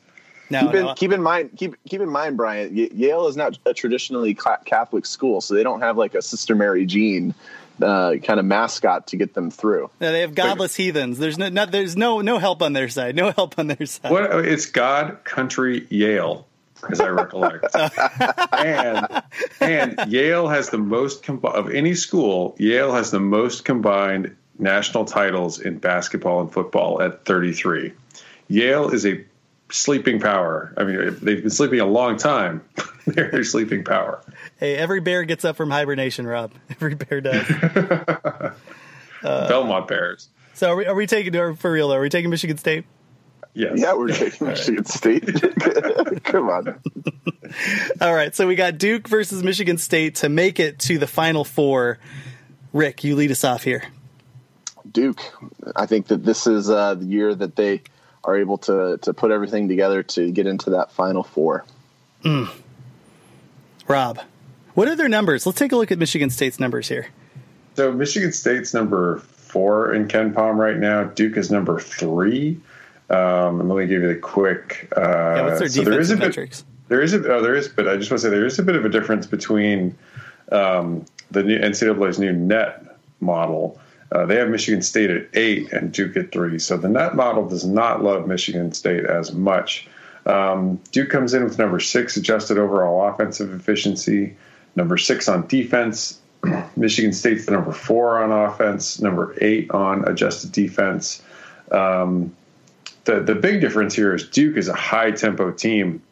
No, keep, in, no. keep in mind, keep keep in mind, Brian. Yale is not a traditionally Catholic school, so they don't have like a Sister Mary Jean uh, kind of mascot to get them through. Yeah, they have godless heathens. There's no, no, there's no no help on their side. No help on their side. What it's God Country Yale, as I recollect, and and Yale has the most com- of any school. Yale has the most combined national titles in basketball and football at 33. Yale is a sleeping power. I mean, they've been sleeping a long time. They're sleeping power. Hey, every bear gets up from hibernation, Rob. Every bear does. uh, Belmont Bears. So are we, are we taking for real though? Are we taking Michigan State? Yes. Yeah, we're taking Michigan State. Come on. All right. So we got Duke versus Michigan State to make it to the Final Four. Rick, you lead us off here. Duke. I think that this is uh, the year that they are able to to put everything together to get into that Final Four. Mm. Rob, what are their numbers? Let's take a look at Michigan State's numbers here. So Michigan State's number four in KenPom right now. Duke is number three. Um, and let me give you the quick. Uh, yeah, what's their so there is a metrics? Bit, there is a oh, there is, but I just want to say there is a bit of a difference between um, the new NCAA's new net model. Uh, they have Michigan State at eight and Duke at three. So the net model does not love Michigan State as much. Um, Duke comes in with number six adjusted overall offensive efficiency, number six on defense. Michigan State's the number four on offense, number eight on adjusted defense. Um, the the big difference here is Duke is a high tempo team,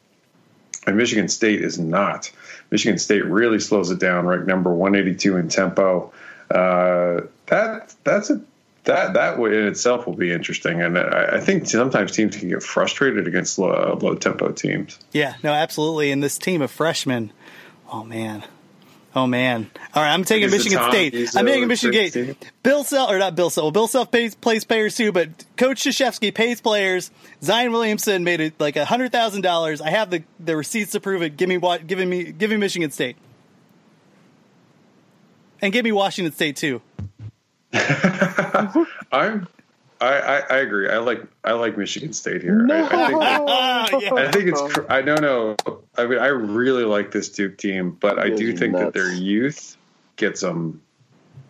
and Michigan State is not. Michigan State really slows it down, right? Number 182 in tempo. Uh, that that's a that that in itself will be interesting, and I, I think sometimes teams can get frustrated against low, low tempo teams. Yeah, no, absolutely. And this team of freshmen, oh man, Oh man! All right, I'm taking Michigan State. I'm taking Michigan State. Bill Self or not Bill Self. Well, Bill Self pays plays players too, but Coach Krzyzewski pays players. Zion Williamson made it like a hundred thousand dollars. I have the the receipts to prove it. Give me what? Give me give me Michigan State, and give me Washington State too. I'm. I, I, I agree. I like I like Michigan State here. I, I think Ah, yeah. I think it's. I don't know. I mean, I really like this Duke team, but I do Those are think that their youth gets them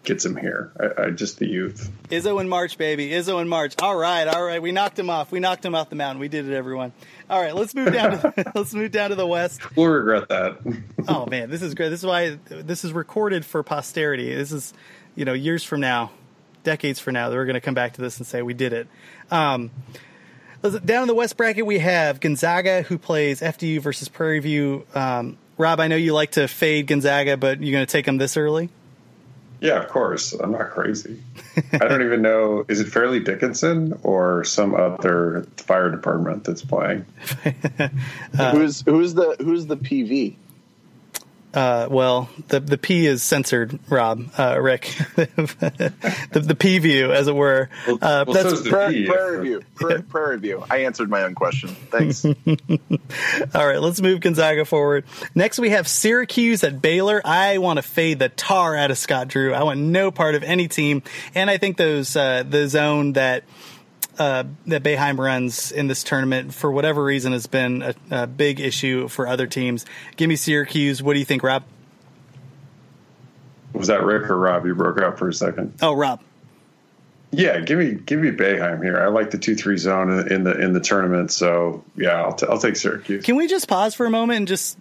gets them here. I, I just the youth. Izzo in March, baby. Izzo in March. All right, all right. We knocked him off. We knocked him off the mountain. We did it, everyone. All right, let's move down. To, let's move down to the west. We'll regret that. Oh man, this is great. This is why this is recorded for posterity. This is, you know, years from now, decades from now, that we're going to come back to this and say we did it. Um, down in the west bracket, we have Gonzaga, who plays FDU versus Prairie View. Um, Rob, I know you like to fade Gonzaga, but you're going to take them this early. Yeah, of course. I'm not crazy. I don't even know. Is it Fairleigh Dickinson or some other fire department that's playing? who's who's the who's the PV? Uh, well, the the P is censored, Rob, uh, Rick, the the P view, as it were. Well, Uh, well, that's so's the Prayer, P. prayer review. Prayer, prayer review. I answered my own question. Thanks. All right, let's move Gonzaga forward. Next, we have Syracuse at Baylor. I want to fade the tar out of Scott Drew. I want no part of any team, and I think those uh, the zone that uh, that Boeheim runs in this tournament for whatever reason has been a, a big issue for other teams. Give me Syracuse. What do you think, Rob? Was that Rick or Rob? You broke out for a second. Oh, Rob. Yeah, give me give me Boeheim here. I like the two three zone in, in the in the tournament. So yeah, I'll, t- I'll take Syracuse. Can we just pause for a moment and just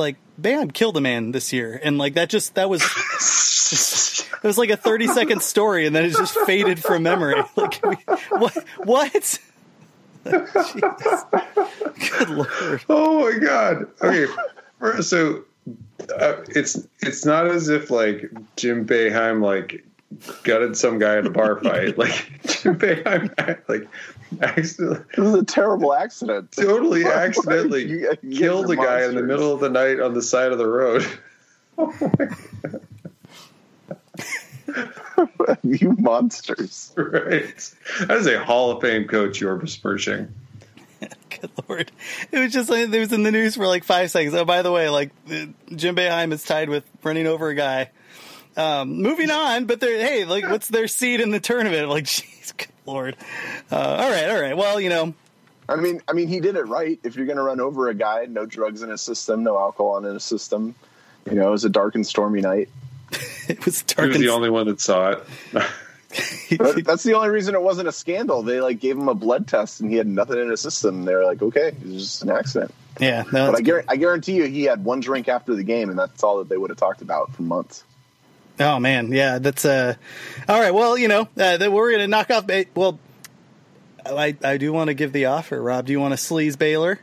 like Bam killed a man this year, and like that just that was. It was like a 30 second story and then it just faded from memory. Like, we, what? What? Good lord. Oh my god. Okay, so uh, it's it's not as if like Jim Boeheim like gutted some guy in a bar fight. Like Jim Boeheim like accidentally, This is a terrible accident. totally accidentally You- you killed a guy in the middle of the night on the side of the road. Oh you monsters. right. That is a Hall of Fame coach you're besmirching. Good lord. It was just like, it was in the news for like five seconds. Oh, by the way, like Jim Boeheim is tied with running over a guy. Um, moving on, but they're, hey, like, what's their seed in the tournament? Like, jeez, good lord. Uh, all right, all right. Well, you know, I mean, I mean, he did it right. If you're going to run over a guy, no drugs in his system, no alcohol in his system. You know, it was a dark and stormy night. it was He dark was and the only one that saw it. That- That's the only reason it wasn't a scandal. They like gave him a blood test and he had nothing in his system. They were like, okay, it was just an accident. yeah, no, But I, guar- I guarantee you, he had one drink after the game, and that's all that they would have talked about for months. Oh man, yeah, that's uh. All right, well, you know, uh, that we're gonna knock off. Ba- well, I I do want to give the offer, Rob. Do you want to sleaze Baylor?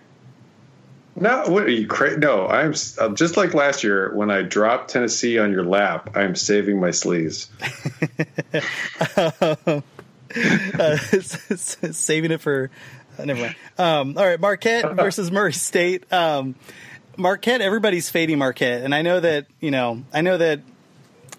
No, what are you cra No, I'm s- uh, just like last year when I dropped Tennessee on your lap. I'm saving my sleeves. uh, saving it for uh, never mind. Um, all right, Marquette versus Murray State. Um, Marquette, everybody's fading Marquette, and I know that you know, I know that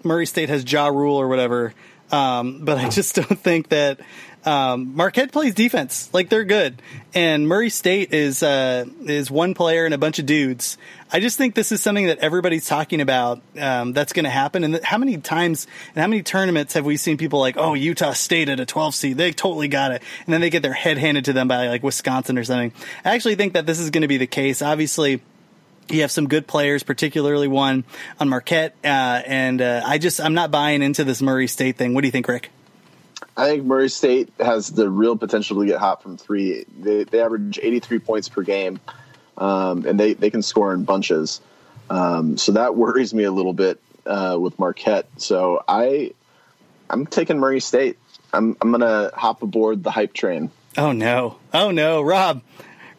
Murray State has Ja Rule or whatever, um, but I just don't think that um, Marquette plays defense like they're good, and Murray State is uh, is one player and a bunch of dudes. I just think this is something that everybody's talking about um, that's going to happen. And how many times and how many tournaments have we seen people like, oh, Utah State at a 12 seed, they totally got it, and then they get their head handed to them by like Wisconsin or something. I actually think that this is going to be the case. Obviously you have some good players, particularly one on Marquette, uh, and uh, I just I'm not buying into this Murray State thing. What do you think, Rick? I think Murray State has the real potential to get hot from three. They, they average 83 points per game, um, and they, they can score in bunches. Um, so that worries me a little bit uh, with Marquette. So I I'm taking Murray State. I'm I'm gonna hop aboard the hype train. Oh no! Oh no, Rob!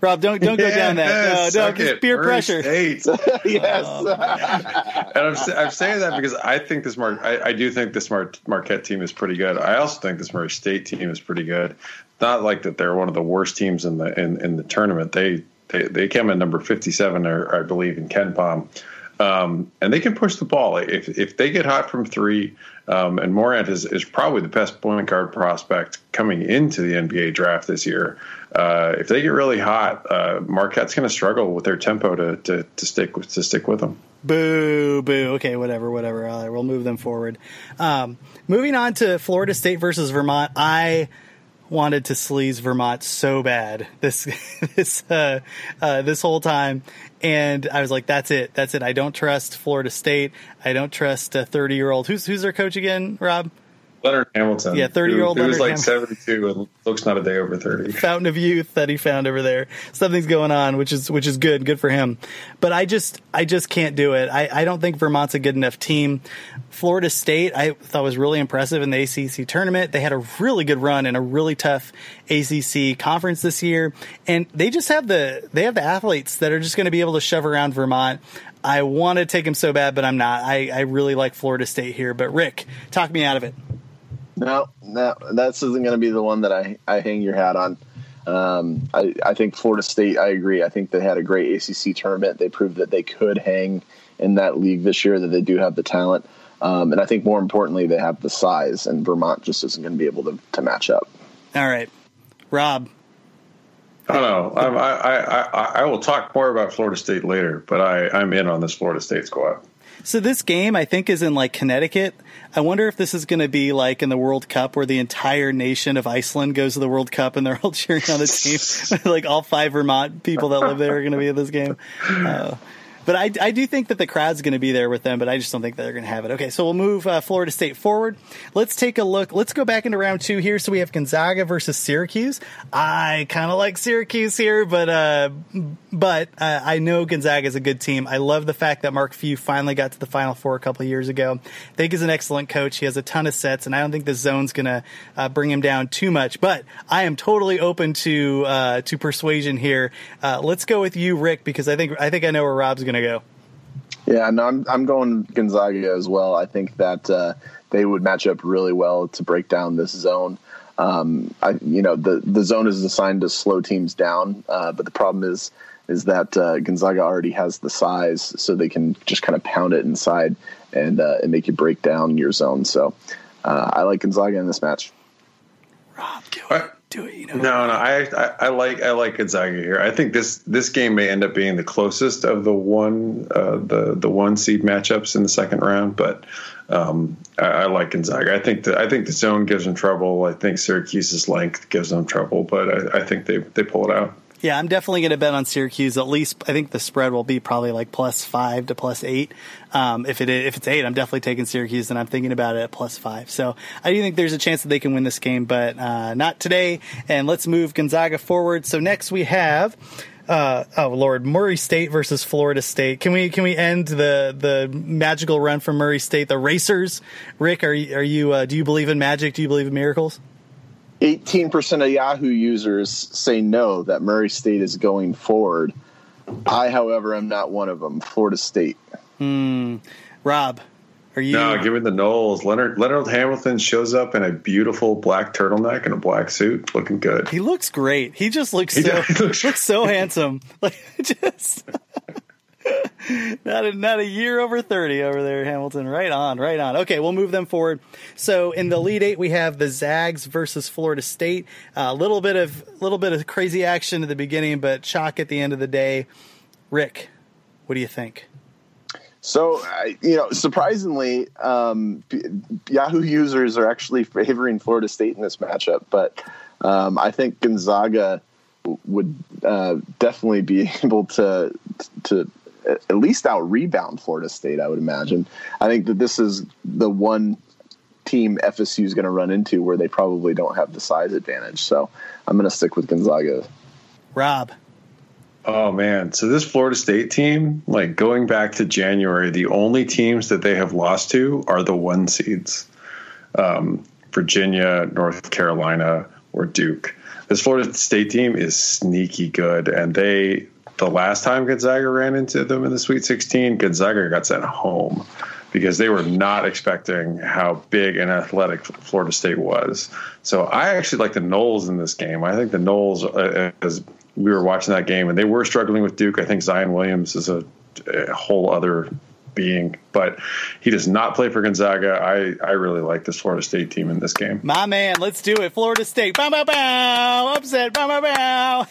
Rob, don't don't go down that. No, no, suck just it. peer Murray pressure. yes. Oh, State. And I'm, I'm saying that because I think this Mar- I, I do think this Mar- Marquette team is pretty good. I also think this Murray State team is pretty good. Not like that they're one of the worst teams in the in, in the tournament. They they they came in number 57, or I believe in KenPom. Um, and they can push the ball. If if they get hot from three, um, and Morant is is probably the best point guard prospect coming into the NBA draft this year. Uh, if they get really hot, uh, Marquette's going to struggle with their tempo to, to to stick with to stick with them. Boo, boo. Okay, whatever, whatever. We'll move them forward. Um, moving on to Florida State versus Vermont. I wanted to sleaze Vermont so bad this this uh, uh, this whole time, and I was like, "That's it, that's it." I don't trust Florida State. I don't trust a thirty year old. Who's who's their coach again, Rob? Leonard Hamilton. Yeah, thirty-year-old. He was like Hamilton. seventy-two and looks not a day over thirty. Fountain of youth that he found over there. Something's going on, which is which is good, good for him. But I just I just can't do it. I, I don't think Vermont's a good enough team. Florida State I thought was really impressive in the ACC tournament. They had a really good run in a really tough ACC conference this year, and they just have the they have the athletes that are just going to be able to shove around Vermont. I want to take them so bad, but I'm not. I, I really like Florida State here. But Rick, talk me out of it. No, no, this isn't going to be the one that I, I hang your hat on. Um, I, I think Florida State, I agree. I think they had a great ACC tournament. They proved that they could hang in that league this year, that they do have the talent. Um, and I think more importantly, they have the size, and Vermont just isn't going to be able to, to match up. All right. Rob. I don't know. I, I, I, I will talk more about Florida State later, but I, I'm in on this Florida State squad. So this game, I think, is in like Connecticut. I wonder if this is going to be like in the World Cup, where the entire nation of Iceland goes to the World Cup and they're all cheering on the team. like all five Vermont people that live there are going to be at this game. Uh, but I, I do think that the crowd's going to be there with them, but I just don't think they're going to have it. Okay, so we'll move uh, Florida State forward. Let's take a look. Let's go back into round two here. So we have Gonzaga versus Syracuse. I kind of like Syracuse here, but uh, but uh, I know Gonzaga is a good team. I love the fact that Mark Few finally got to the Final Four a couple years ago. I think he's an excellent coach. He has a ton of sets, and I don't think the zone's going to uh, bring him down too much. But I am totally open to uh, to persuasion here. Uh, let's go with you, Rick, because I think I think I know where Rob's going to go. Yeah, no, I'm I'm going Gonzaga as well. I think that uh, they would match up really well to break down this zone. Um, I, you know, the the zone is designed to slow teams down, uh, but the problem is is that uh, Gonzaga already has the size, so they can just kind of pound it inside and uh, and make you break down your zone. So uh, I like Gonzaga in this match. Rob, do it. Do it. You know. No, no, I, I, I like I like Gonzaga here. I think this this game may end up being the closest of the one uh, the the one seed matchups in the second round, but um, I, I, like Gonzaga. I think that I think the zone gives them trouble. I think Syracuse's length gives them trouble, but I, I think they they pull it out. Yeah, I'm definitely going to bet on Syracuse. At least I think the spread will be probably like plus five to plus eight. Um, if it if it's eight, I'm definitely taking Syracuse, and I'm thinking about it at plus five. So I do think there's a chance that they can win this game, but uh, not today. And let's move Gonzaga forward. So next we have. Uh, oh Lord, Murray State versus Florida State. Can we can we end the the magical run from Murray State? The Racers, Rick, are are you uh, do you believe in magic? Do you believe in miracles? 18% of Yahoo users say no, that Murray State is going forward. I, however, am not one of them. Florida State. Hmm. Rob, are you? No, give me the Noles. Leonard Leonard Hamilton shows up in a beautiful black turtleneck and a black suit, looking good. He looks great. He just looks he so looks, looks so handsome. Like just. not a, not a year over 30 over there, Hamilton. Right on, right on. Okay, we'll move them forward. So in the Elite Eight, we have the Zags versus Florida State. A uh, little bit of little bit of crazy action at the beginning, but chalk at the end of the day. Rick, what do you think? So, you know, surprisingly, um, Yahoo users are actually favoring Florida State in this matchup, but um, I think Gonzaga would uh, definitely be able to to at least out rebound Florida State. I would imagine. I think that this is the one team FSU is going to run into where they probably don't have the size advantage. So I'm going to stick with Gonzaga. Rob. Oh man, so this Florida State team, like going back to January, the only teams that they have lost to are the one seeds, um, Virginia, North Carolina, or Duke. This Florida State team is sneaky good, and they the last time Gonzaga ran into them in the Sweet 16, Gonzaga got sent home because they were not expecting how big and athletic Florida State was. So I actually like the Noles in this game. I think the Noles, uh, as we were watching that game, and they were struggling with Duke. I think Zion Williams is a, a whole other being. But he does not play for Gonzaga. I, I really like this Florida State team in this game. My man, let's do it. Florida State. Bow, bow, bow. Upset. Bow, bow, bow.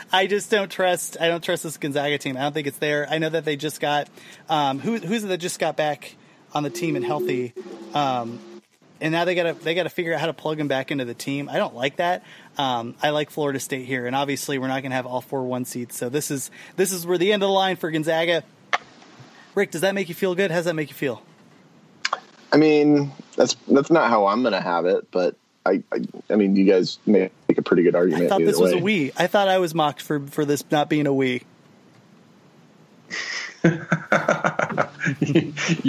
I just don't trust. I don't trust this Gonzaga team. I don't think it's there. I know that they just got um, who, who's that just got back on the team and healthy. Um, and now they gotta they gotta figure out how to plug him back into the team. I don't like that. Um, I like Florida State here, and obviously we're not gonna have all four one seats. So this is this is where the end of the line for Gonzaga. Rick, does that make you feel good? How does that make you feel? I mean, that's that's not how I'm gonna have it, but I I, I mean, you guys make a pretty good argument. I thought this either was way. a we. I thought I was mocked for for this not being a we. you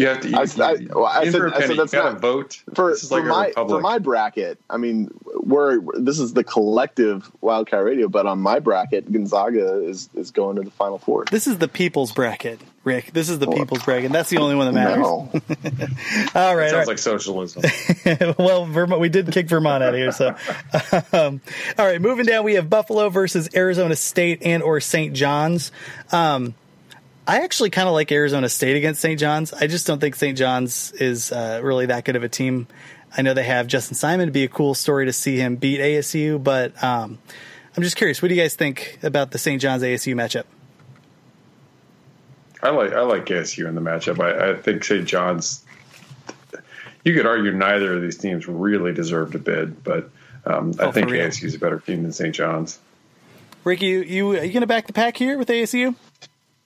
have to. You, I, I, well, I said, for a I said that's you gotta not vote. for, this is like for a my republic. for my bracket. I mean, we're this is the collective Wildcat Radio, but on my bracket, Gonzaga is is going to the Final Four. This is the people's bracket, Rick. This is the people's bracket. And that's the only one that matters. No, All right. Sounds all right. like socialism. well, Vermont, we did kick Vermont out of here. So, um, all right, moving down, we have Buffalo versus Arizona State and or St. John's. Um, I actually kind of like Arizona State against St. John's. I just don't think St. John's is uh, really that good of a team. I know they have Justin Simon. It'd be a cool story to see him beat ASU, but um, I'm just curious. What do you guys think about the St. John's ASU matchup? I like I like ASU in the matchup. I, I think St. John's. You could argue neither of these teams really deserved a bid, but um, Oh, I think for? ASU is a better team than St. John's. Ricky, you, you are you going to back the pack here with ASU?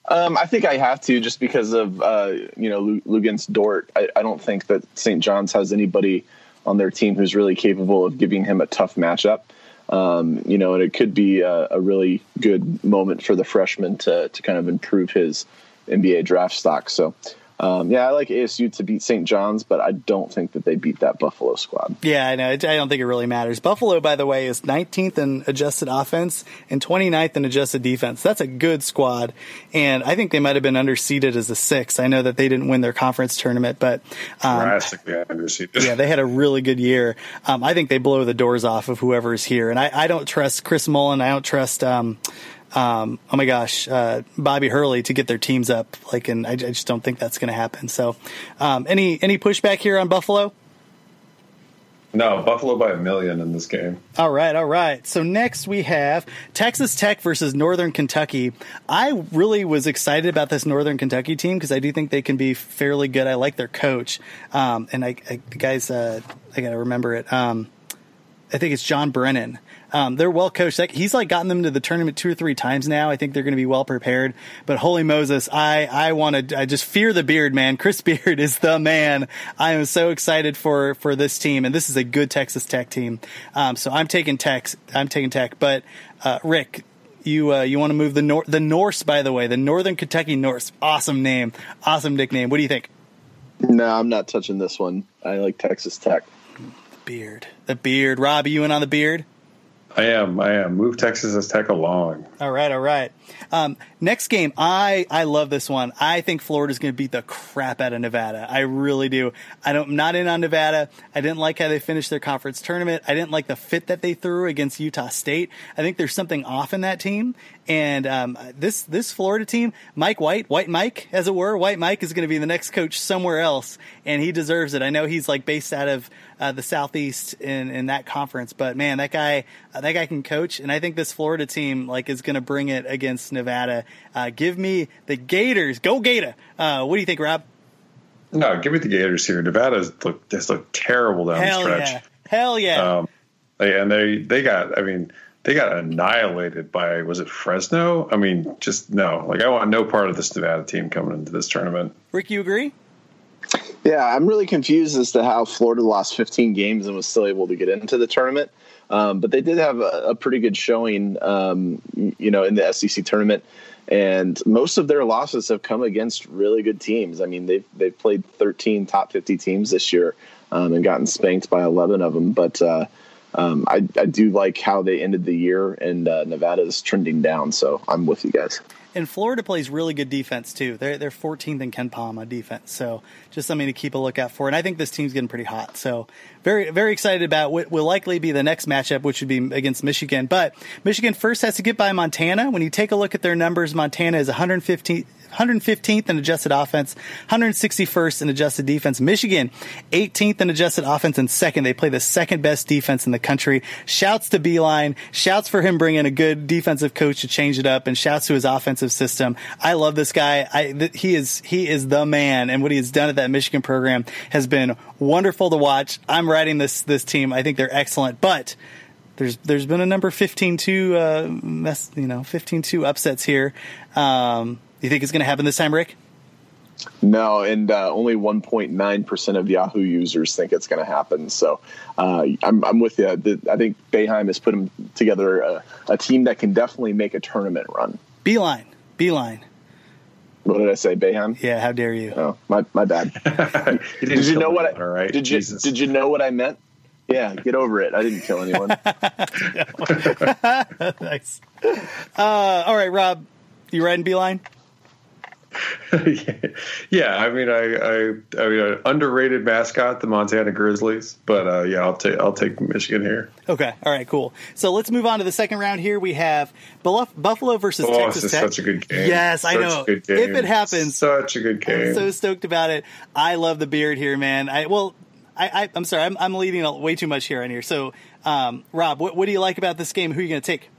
um, I think I have to just because of uh, you know Luguentz Dort. I, I don't think that St. John's has anybody on their team who's really capable of giving him a tough matchup. Um, you know, and it could be a, a really good moment for the freshman to to kind of improve his NBA draft stock. So. Um, yeah, I like ASU to beat St. John's, but I don't think that they beat that Buffalo squad. Yeah, I know. I don't think it really matters. Buffalo, by the way, is 19th in adjusted offense and 29th in adjusted defense. That's a good squad, and I think they might have been underseeded as a six. I know that they didn't win their conference tournament, but um, Drastically underseeded. yeah, they had a really good year. Um, I think they blow the doors off of whoever's here, and I, I don't trust Chris Mullin. I don't trust. Um, um, oh my gosh, uh, Bobby Hurley to get their teams up. Like, and I, I just don't think that's going to happen. So, um, any any pushback here on Buffalo? No, Buffalo by a million in this game. All right, all right. So next we have Texas Tech versus Northern Kentucky. I really was excited about this Northern Kentucky team because I do think they can be fairly good. I like their coach, um, and I, I the guys. Uh, I got to remember it. Um, I think it's John Brannen. Um, they're well coached. He's like gotten them to the tournament two or three times now. I think they're going to be well prepared. But holy Moses, I I want to. I just fear the beard, man. Chris Beard is the man. I am so excited for for this team, and this is a good Texas Tech team. Um, so I'm taking Tech. I'm taking Tech. But uh, Rick, you uh, you want to move the Nor- the Norse, by the way, the Northern Kentucky Norse. Awesome name, awesome nickname. What do you think? No, I'm not touching this one. I like Texas Tech. Beard, the beard. Robbie, you in on the beard? I am. I am. Move Texas as Tech along. All right, all right. Um, next game, I I love this one. I think Florida's going to beat the crap out of Nevada. I really do. I don't. I'm not in on Nevada. I didn't like how they finished their conference tournament. I didn't like the fit that they threw against Utah State. I think there's something off in that team. And um, this this Florida team, Mike White, White Mike, as it were, White Mike is going to be the next coach somewhere else, and he deserves it. I know he's like based out of uh, the southeast in, in that conference, but man, that guy uh, that guy can coach, and I think this Florida team like is going to bring it against Nevada. Uh, give me the Gators, go Gator! Uh, what do you think, Rob? No, give me the Gators here. Nevada's look just look terrible down Hell the stretch. yeah, hell yeah! Um, and they they got. I mean, they got annihilated by was it Fresno? I mean, just no. Like I want no part of this Nevada team coming into this tournament. Rick, you agree? Yeah, I'm really confused as to how Florida lost 15 games and was still able to get into the tournament. Um, but they did have a, a pretty good showing, um, you know, in the SEC tournament. And most of their losses have come against really good teams. I mean, they've they've played 13 top 50 teams this year um, and gotten spanked by 11 of them. But uh, um, I, I do like how they ended the year, and uh, Nevada is trending down. So I'm with you guys. and Florida plays really good defense too. They're they're 14th in KenPom on defense, so just something to keep a lookout for. And I think this team's getting pretty hot. So very very excited about what will likely be the next matchup, which would be against Michigan. But Michigan first has to get by Montana. When you take a look at their numbers, Montana is 115 115th in adjusted offense, 161st in adjusted defense. Michigan, 18th in adjusted offense and second. They play the second best defense in the country. Shouts to Beilein. Shouts for him bringing a good defensive coach to change it up and shouts to his offensive system. I love this guy. I, th- he is, he is the man and what he has done at that Michigan program has been wonderful to watch. I'm riding this, this team. I think they're excellent, but there's there's been a number 15-2 uh, mess, you know 15-2 upsets here. Um, you think it's going to happen this time, Rick? No, and uh, only 1.9% of Yahoo users think it's going to happen. So uh, I'm, I'm, with you. I think Boeheim has put together a, a, team that can definitely make a tournament run. Beilein. Beilein. What did I say, Boeheim? Yeah, how dare you? Oh, my, my bad. did you know what I, right? did you, did you know what I meant? Yeah, get over it. I didn't kill anyone. nice. Uh, all right, Rob, you riding Beilein? yeah, I mean, I, I, I mean, underrated mascot, the Montana Grizzlies, but uh, yeah, I'll take, I'll take Michigan here. Okay, all right, cool. So let's move on to the second round. Here we have Buffalo versus oh, Texas Tech. Such a good game. Yes, such I know. If it happens, such a good game. I'm so stoked about it. I love the beard here, man. I well, I, I am sorry, I'm, I'm leading way too much here on here. So, um, Rob, what, what do you like about this game? Who are you going to take?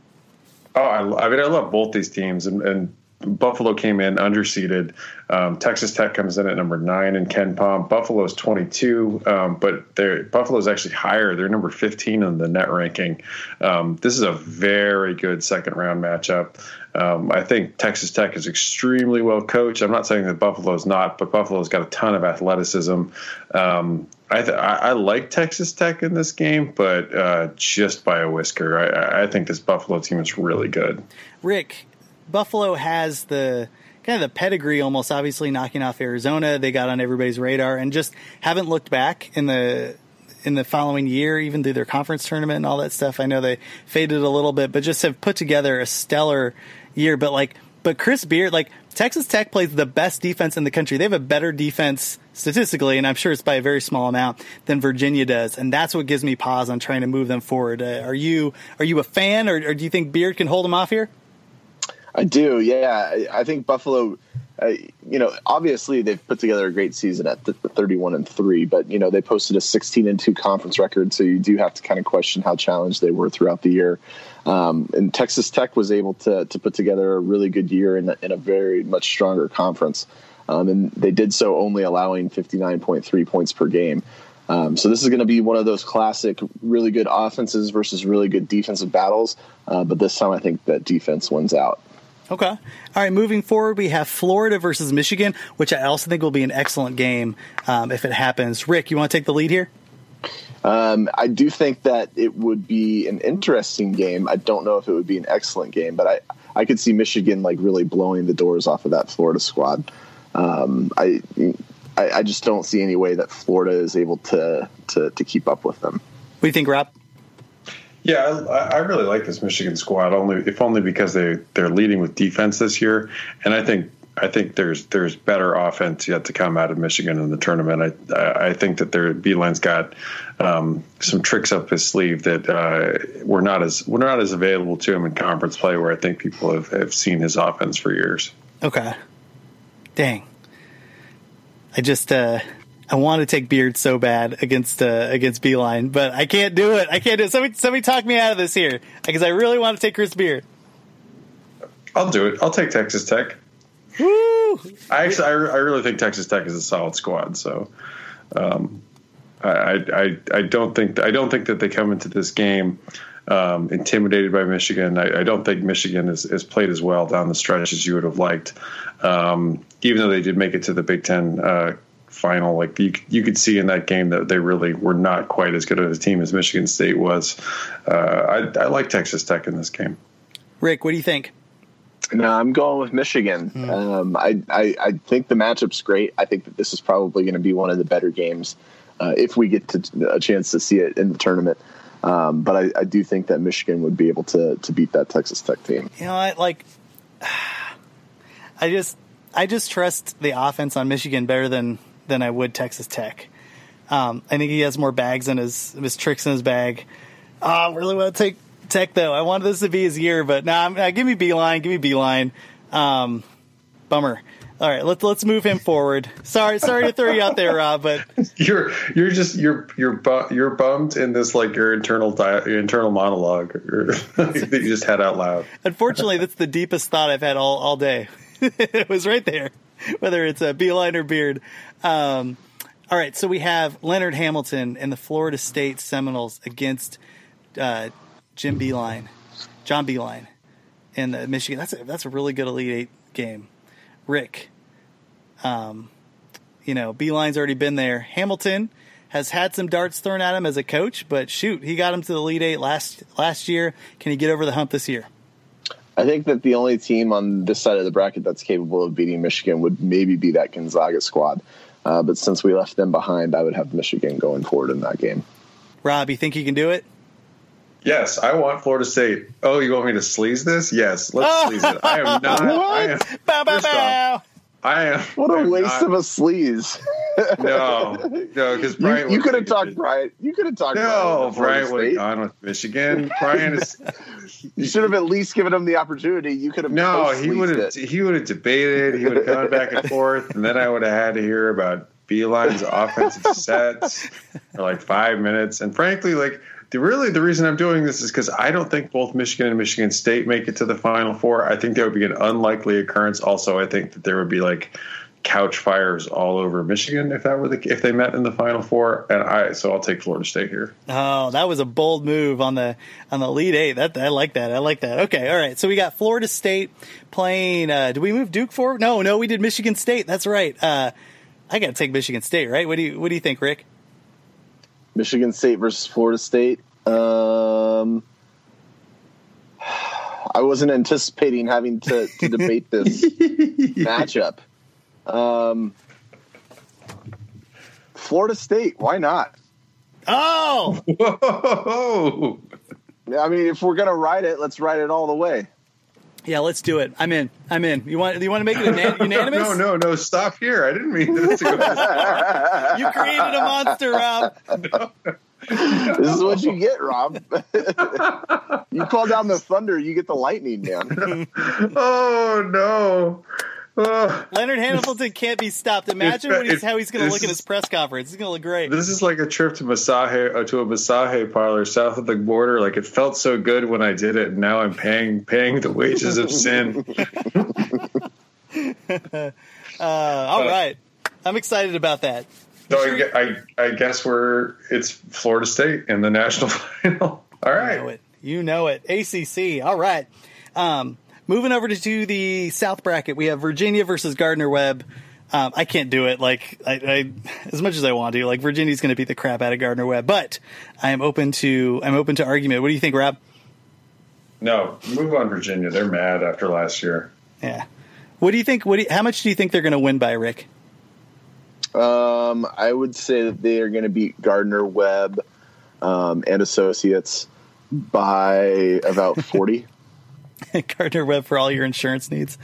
Oh, I, I, mean, I love both these teams, and, and Buffalo came in underseeded. Um, Texas Tech comes in at number nine in KenPom. Buffalo's 22, um, but they Buffalo's actually higher. They're number 15 in the net ranking. Um, this is a very good second round matchup. Um, I think Texas Tech is extremely well coached. I'm not saying that Buffalo's not, but Buffalo's got a ton of athleticism. Um, I, th- I, like Texas Tech in this game, but uh, just by a whisker. I, I think this Buffalo team is really good. Rick, Buffalo has the kind of the pedigree almost obviously knocking off Arizona. They got on everybody's radar and just haven't looked back in the in the following year, even through their conference tournament and all that stuff. I know they faded a little bit, but just have put together a stellar year. But like, but Chris Beard, like Texas Tech plays the best defense in the country. They have a better defense statistically, and I'm sure it's by a very small amount than Virginia does, and that's what gives me pause on trying to move them forward. Uh, are you are you a fan, or, or do you think Beard can hold them off here? I do, yeah. I think Buffalo, uh, you know, obviously they've put together a great season at the 31 and three, but you know they posted a 16 and two conference record, so you do have to kind of question how challenged they were throughout the year. Um, and Texas Tech was able to to put together a really good year in, in a very much stronger conference, um, and they did so only allowing 59.3 points per game. Um, so this is going to be one of those classic, really good offenses versus really good defensive battles. Uh, but this time, I think that defense wins out. Okay. All right. Moving forward, we have Florida versus Michigan, which I also think will be an excellent game um, if it happens. Rick, you want to take the lead here? Um, I do think that it would be an interesting game. I don't know if it would be an excellent game, but I, I could see Michigan like really blowing the doors off of that Florida squad. Um, I, I, I just don't see any way that Florida is able to to, to keep up with them. What do you think, Rob? Yeah, I, I, really like this Michigan squad only if only because they they're leading with defense this year, and I think I think there's there's better offense yet to come out of Michigan in the tournament. I I think that their Beilein's got um, some tricks up his sleeve that uh, were not as were not as available to him in conference play, where I think people have, have seen his offense for years. Okay, dang, I just. Uh I want to take Beard so bad against uh, against Beilein, but I can't do it. I can't do it. Somebody, somebody talk me out of this here because I really want to take Chris Beard. I'll do it. I'll take Texas Tech. Woo! I actually, I, I really think Texas Tech is a solid squad. So, um, I, I, I don't think I don't think that they come into this game um, intimidated by Michigan. I, I don't think Michigan has, has, played as well down the stretch as you would have liked. Um, even though they did make it to the Big Ten uh, final. Like you, you could see in that game that they really were not quite as good of a team as Michigan State was. Uh, I, I like Texas Tech in this game. Rick, what do you think? No, I'm going with Michigan. Mm. Um, I, I, I, think the matchup's great. I think that this is probably going to be one of the better games uh, if we get to, a chance to see it in the tournament. Um, but I, I, do think that Michigan would be able to to beat that Texas Tech team. You know, I, like I just I just trust the offense on Michigan better than than I would Texas Tech. Um, I think he has more bags in his his tricks in his bag. Oh, I really want to take Tech though. I wanted this to be his year, but now nah, give me Beilein, Give me Beilein. Um, bummer. All right, let's let's move him forward. Sorry, sorry to throw you out there, Rob, but you're you're just you're you're bu- you're bummed in this like your internal di- your internal monologue that you just had out loud. Unfortunately, that's the deepest thought I've had all all day. it was right there, whether it's a beeline or Beard. Um, all right, so we have Leonard Hamilton and the Florida State Seminoles against uh, Jim Beilein, John Beilein, in the Michigan. That's a, that's a really good Elite Eight game. Rick, um, you know, Beilein's already been there. Hamilton has had some darts thrown at him as a coach, but shoot, he got him to the Elite Eight last last year. Can he get over the hump this year? I think that the only team on this side of the bracket that's capable of beating Michigan would maybe be that Gonzaga squad. Uh, but since we left them behind, I would have Michigan going forward in that game. Rob, you think you can do it? Yes, I want Florida State. Oh, you want me to sleaze this? Yes, let's oh. sleaze it. I am not. I am, bow, bow, bow. Off, I am. What a waste not, of a sleaze. no, no, because Brian. You, you could have talked Brian. You could have talked. No, Brian would have gone with Michigan. Brian is. you should have at least given him the opportunity. You could have. No, he would have. He would have debated. He would have gone back and forth, and then I would have had to hear about Beilein's offensive sets for like five minutes. And frankly, like the really the reason I'm doing this is because I don't think both Michigan and Michigan State make it to the Final Four. I think that would be an unlikely occurrence. Also, I think that there would be like couch fires all over Michigan if that were the if they met in the Final Four. And I so I'll take Florida State here. Oh, that was a bold move on the on the Elite Eight. That I like that. I like that. Okay, all right. So we got Florida State playing. Uh, did we move Duke forward? No, no, we did Michigan State. That's right. Uh, I got to take Michigan State, right? What do you What do you think, Rick? Michigan State versus Florida State. Um, I wasn't anticipating having to, to debate this matchup. Um, Florida State, why not? Oh, Whoa. I mean, if we're gonna ride it, let's ride it all the way. Yeah, let's do it. I'm in. I'm in. You want? You want to make it unanimous? no, no, no. Stop here. I didn't mean this to go. you created a monster, Rob. this is what you get, Rob. you call down the thunder, you get the lightning, man. oh no. Leonard Hamilton can't be stopped. Imagine he's, how he's going to look at his press conference. He's going to look great. This is like a trip to Masahe uh, to a Masahe parlor south of the border. Like it felt so good when I did it, and now I'm paying paying the wages of sin. uh, all uh, right, I'm excited about that. So I, I, I, guess we're it's Florida State in the national final. All right, you know it. You know it. ACC. All right. Um, moving over to, to, the South bracket, we have Virginia versus Gardner Webb. Um, I can't do it like I, I, as much as I want to. Like Virginia's going to beat the crap out of Gardner Webb, but I am open to I'm open to argument. What do you think, Rob? No, move on, Virginia. They're mad after last year. Yeah. What do you think? What? Do you, how much do you think they're going to win by, Rick? Um, I would say that they are going to beat Gardner Webb um, and Associates by about 40. Gardner Webb for all your insurance needs.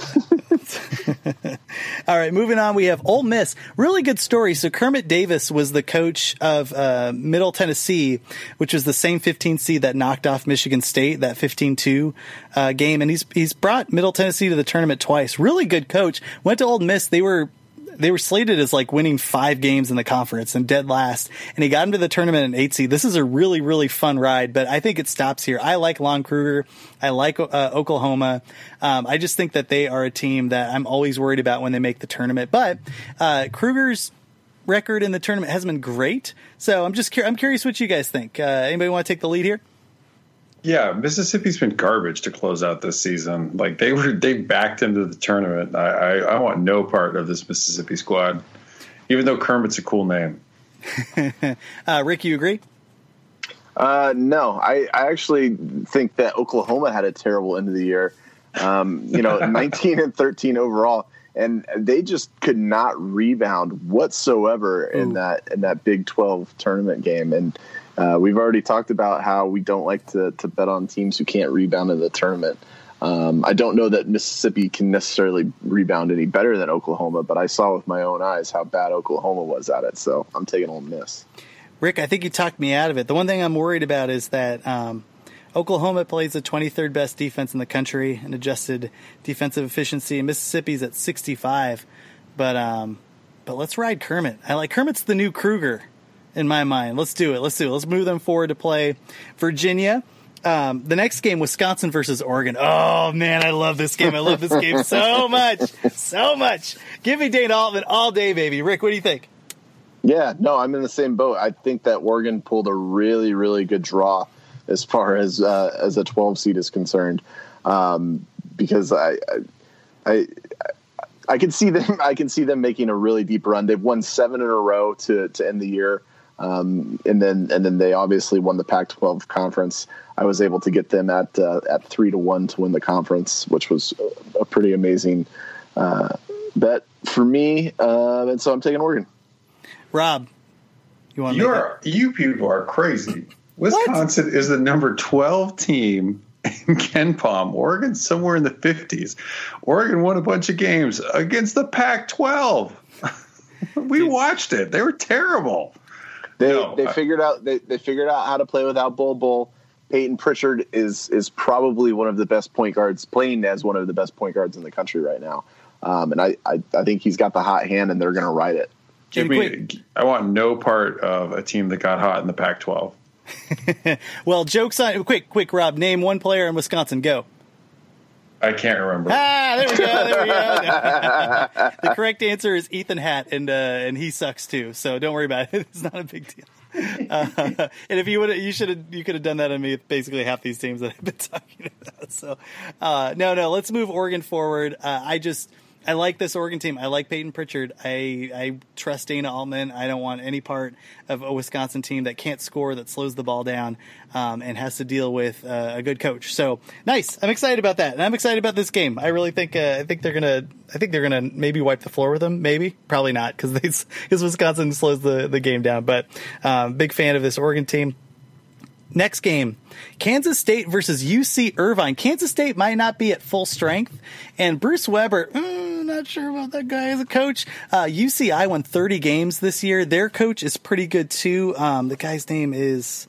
all right, moving on. We have Ole Miss. Really good story. So Kermit Davis was the coach of uh, Middle Tennessee, which was the same 15 seed that knocked off Michigan State that 15-2 uh, game, and he's he's brought Middle Tennessee to the tournament twice. Really good coach. Went to Ole Miss. They were they were slated as like winning five games in the conference and dead last, and he got into the tournament in eight seed. This is a really really fun ride, but I think it stops here. I like Lon Kruger. I like uh, Oklahoma. Um, I just think that they are a team that I'm always worried about when they make the tournament. But uh, Kruger's record in the tournament hasn't been great, so I'm just I'm curious what you guys think. Uh, anybody want to take the lead here? Yeah, Mississippi's been garbage to close out this season. Like they were, they backed into the tournament. I, I, I want no part of this Mississippi squad, even though Kermit's a cool name. uh, Rick, you agree? Uh, no, I, I actually think that Oklahoma had a terrible end of the year. Um, you know, 19 and 13 overall, and they just could not rebound whatsoever Ooh. in that in that Big 12 tournament game. And uh, we've already talked about how we don't like to, to bet on teams who can't rebound in the tournament. Um, I don't know that Mississippi can necessarily rebound any better than Oklahoma, but I saw with my own eyes how bad Oklahoma was at it. So I'm taking Ole Miss. Rick, I think you talked me out of it. The one thing I'm worried about is that um, Oklahoma plays the 23rd best defense in the country in adjusted defensive efficiency, and Mississippi's at 65. But um, but let's ride Kermit. I like Kermit's the new Kruger in my mind. Let's do it. Let's do it. Let's move them forward to play Virginia. Um, the next game, Wisconsin versus Oregon. Oh man, I love this game. I love this game so much, so much. Give me Dana Altman all day, baby. Rick, what do you think? Yeah, no, I'm in the same boat. I think that Oregon pulled a really, really good draw as far as uh, as a 12 seed is concerned, um, because I, I, I I can see them. I can see them making a really deep run. They've won seven in a row to to end the year, um, and then and then they obviously won the Pac-12 conference. I was able to get them at uh, at three to one to win the conference, which was a pretty amazing uh, bet for me. Uh, and so I'm taking Oregon. Rob, you want? You're you people are crazy. Wisconsin what? is the number 12 team in KenPom. Oregon somewhere in the 50s. Oregon won a bunch of games against the Pac 12. we watched it. They were terrible. They no, they I, figured out they, they figured out how to play without Bol Bol. Payton Pritchard is is probably one of the best point guards, playing as one of the best point guards in the country right now. Um, and I, I, I think he's got the hot hand, and they're going to ride it. Give me, I want no part of a team that got hot in the Pac-12. well, jokes on. Quick, quick, Rob. Name one player in Wisconsin. Go. I can't remember. Ah, there we go. There we go. the correct answer is Ethan Happ, and uh, and he sucks too. So don't worry about it. It's not a big deal. Uh, and if you would, you should have, you could have done that on me basically half these teams that I've been talking about. So, uh, no, no, let's move Oregon forward. Uh, I just, I like this Oregon team. I like Payton Pritchard. I, I trust Dana Altman. I don't want any part of a Wisconsin team that can't score, that slows the ball down, um, and has to deal with uh, a good coach. So nice. I'm excited about that, and I'm excited about this game. I really think uh, I think they're gonna I think they're gonna maybe wipe the floor with them. Maybe probably not because because Wisconsin slows the the game down. But um, big fan of this Oregon team. Next game, Kansas State versus UC Irvine. Kansas State might not be at full strength, and Bruce Weber, mm, not sure about that guy as a coach. Uh, UCI won 30 games this year. Their coach is pretty good too. Um, the guy's name is,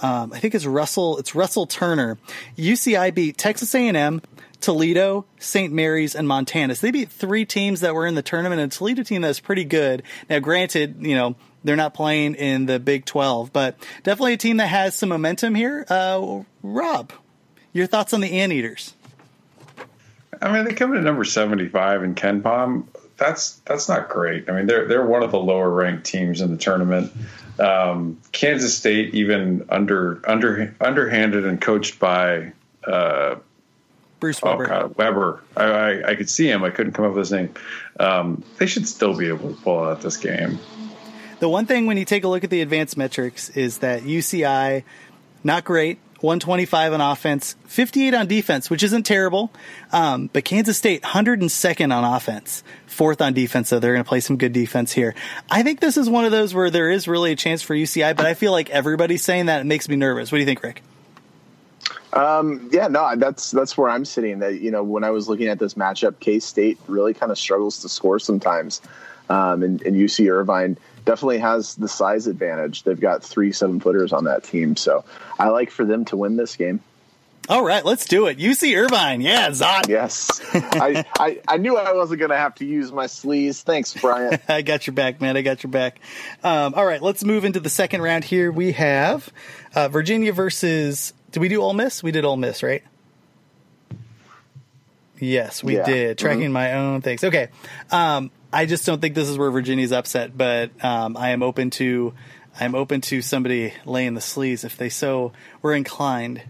um, I think it's Russell. It's Russell Turner. UCI beat Texas A&M. Toledo, St. Mary's, and Montana. So they beat three teams that were in the tournament, and a Toledo team that's pretty good. Now, granted, you know, they're not playing in the Big 12, but definitely a team that has some momentum here. Uh, Rob, your thoughts on the Anteaters? I mean, they come in at number 75 in KenPom. That's that's not great. I mean, they're they're one of the lower ranked teams in the tournament. Um, Kansas State, even under under underhanded and coached by uh, Bruce Weber. Oh God, Weber. I, I, I, could see him. I couldn't come up with his name. Um, they should still be able to pull out this game. The one thing when you take a look at the advanced metrics is that UCI, not great, 125 on offense, 58 on defense, which isn't terrible. Um, but Kansas State, 102nd on offense, fourth on defense. So they're going to play some good defense here. I think this is one of those where there is really a chance for UCI, but I feel like everybody's saying that. It makes me nervous. What do you think, Rick? Um, yeah, no, that's that's where I'm sitting. That you know, when I was looking at this matchup, K State really kind of struggles to score sometimes, um, and, and UC Irvine definitely has the size advantage. They've got three seven footers on that team, so I like for them to win this game. All right, let's do it. UC Irvine, yeah, Zot. Yes, I, I, I knew I wasn't going to have to use my sleeves. Thanks, Brian. I got your back, man. I got your back. Um, all right, let's move into the second round here. We have uh, Virginia versus. Did we do Ole Miss? We did Ole Miss, right? Yes, we yeah. did. Tracking mm-hmm. my own things. Okay. Um, I just don't think this is where Virginia's upset, but um, I am open to I'm open to somebody laying the sleeves if they so were inclined.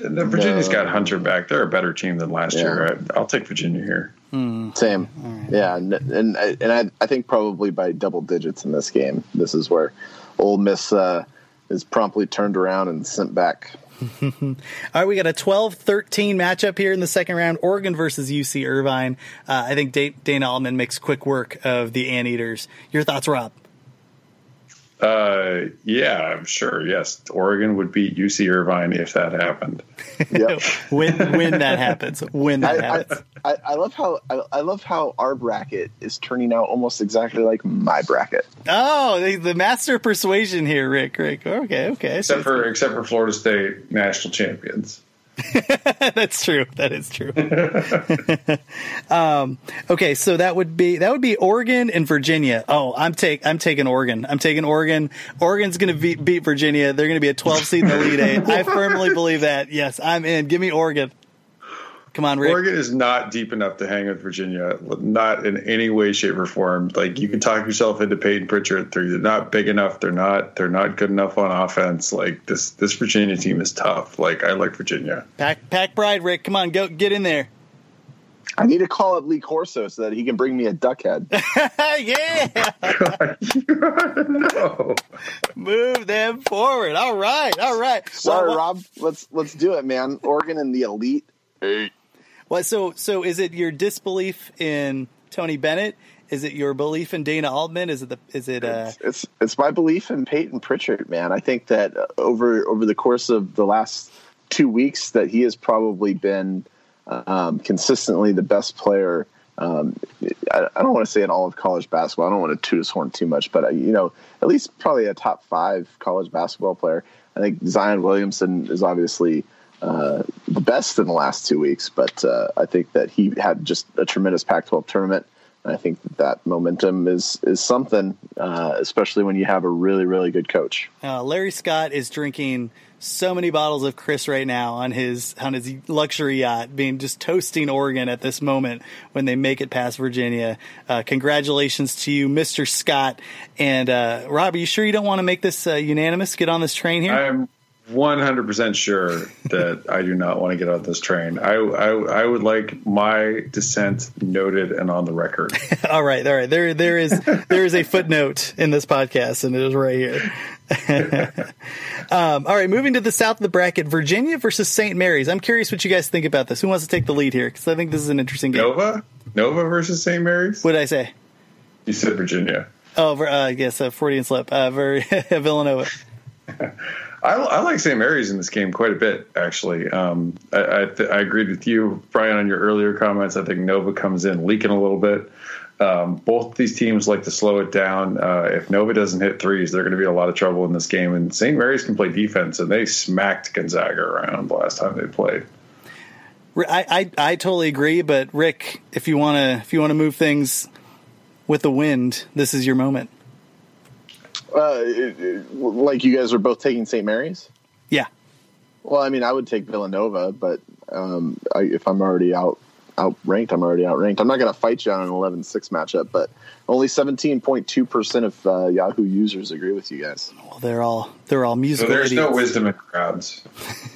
The Virginia's got Hunter back. They're a better team than last yeah. year. I, will take Virginia here. Hmm. Same, right. yeah, and and, and I, I think probably by double digits in this game. This is where Ole Miss uh, is promptly turned around and sent back All right, we got a 12-13 matchup here in the second round. Oregon versus UC Irvine. Uh, I think Dana Altman makes quick work of the Anteaters. Your thoughts, Rob? Uh, yeah, I'm sure. Yes, Oregon would beat UC Irvine if that happened. Yep. when when that happens, when that I, happens. I, I, I love how I, I love how our bracket is turning out almost exactly like my bracket. Oh, the, the master of persuasion here, Rick. Rick. Okay, okay. Except for except for Florida State national champions. That's true. That is true. um, okay, so that would be that would be Oregon and Virginia. Oh, I'm take I'm taking Oregon. I'm taking Oregon. Oregon's going to beat, beat Virginia. They're going to be a 12 seed in the Elite Eight. I firmly believe that. Yes, I'm in. Give me Oregon. Come on, Rick. Oregon is not deep enough to hang with Virginia, not in any way, shape, or form. Like you can talk yourself into Payton Pritchard. They're not big enough. They're not. They're not good enough on offense. Like this, this Virginia team is tough. Like I like Virginia. Pack, pack, bride, Rick. Come on, go get in there. I need to call up Lee Corso so that he can bring me a duck head. yeah, no. move them forward. All right, all right. Sorry, Well, Rob. Let's let's do it, man. Oregon and the elite eight. Well, so so is it your disbelief in Tony Bennett? Is it your belief in Dana Altman? Is it the is it uh It's, it's it's my belief in Payton Pritchard, man. I think that over over the course of the last two weeks, that he has probably been um, consistently the best player. Um, I, I don't want to say in all of college basketball. I don't want to toot his horn too much, but uh, you know, at least probably a top five college basketball player. I think Zion Williamson is obviously uh, the best in the last two weeks, but uh, I think that he had just a tremendous Pac-12 tournament. And I think that, that momentum is is something, uh, especially when you have a really really good coach. Uh, Larry Scott is drinking so many bottles of Chris right now on his on his luxury yacht, being just toasting Oregon at this moment when they make it past Virginia. Uh, congratulations to you, Mr. Scott and uh, Rob. Are you sure you don't want to make this uh, unanimous? Get on this train here. I'm 100% sure that I do not want to get on this train. I, I, I would like my dissent noted and on the record. all right, all right. There there is there is a footnote in this podcast, and it is right here. um, all right, moving to the south of the bracket, Virginia versus St. Mary's. I'm curious what you guys think about this. Who wants to take the lead here? Because I think this is an interesting game. Nova? Nova versus St. Mary's? What did I say? You said Virginia. Oh, uh, yes, a Freudian slip. Uh, Villanova. I, I like St. Mary's in this game quite a bit, actually. Um, I, I, th- I agreed with you, Brian, on your earlier comments. I think Nova comes in leaking a little bit. Um, both these teams like to slow it down. Uh, if Nova doesn't hit threes, they're going to be a lot of trouble in this game. And St. Mary's can play defense, and they smacked Gonzaga around the last time they played. I, I, I totally agree, but Rick, if you want to if you want to move things with the wind, this is your moment. Uh, it- it- like you guys are both taking St. Mary's. Yeah. Well, I mean, I would take Villanova, but um, I, if I'm already out outranked, I'm already outranked. I'm not going to fight you on an 11-6 matchup, but only 17.2 percent of uh, Yahoo users agree with you guys. Well, they're all they're all musical. So musical there's no wisdom in crowds.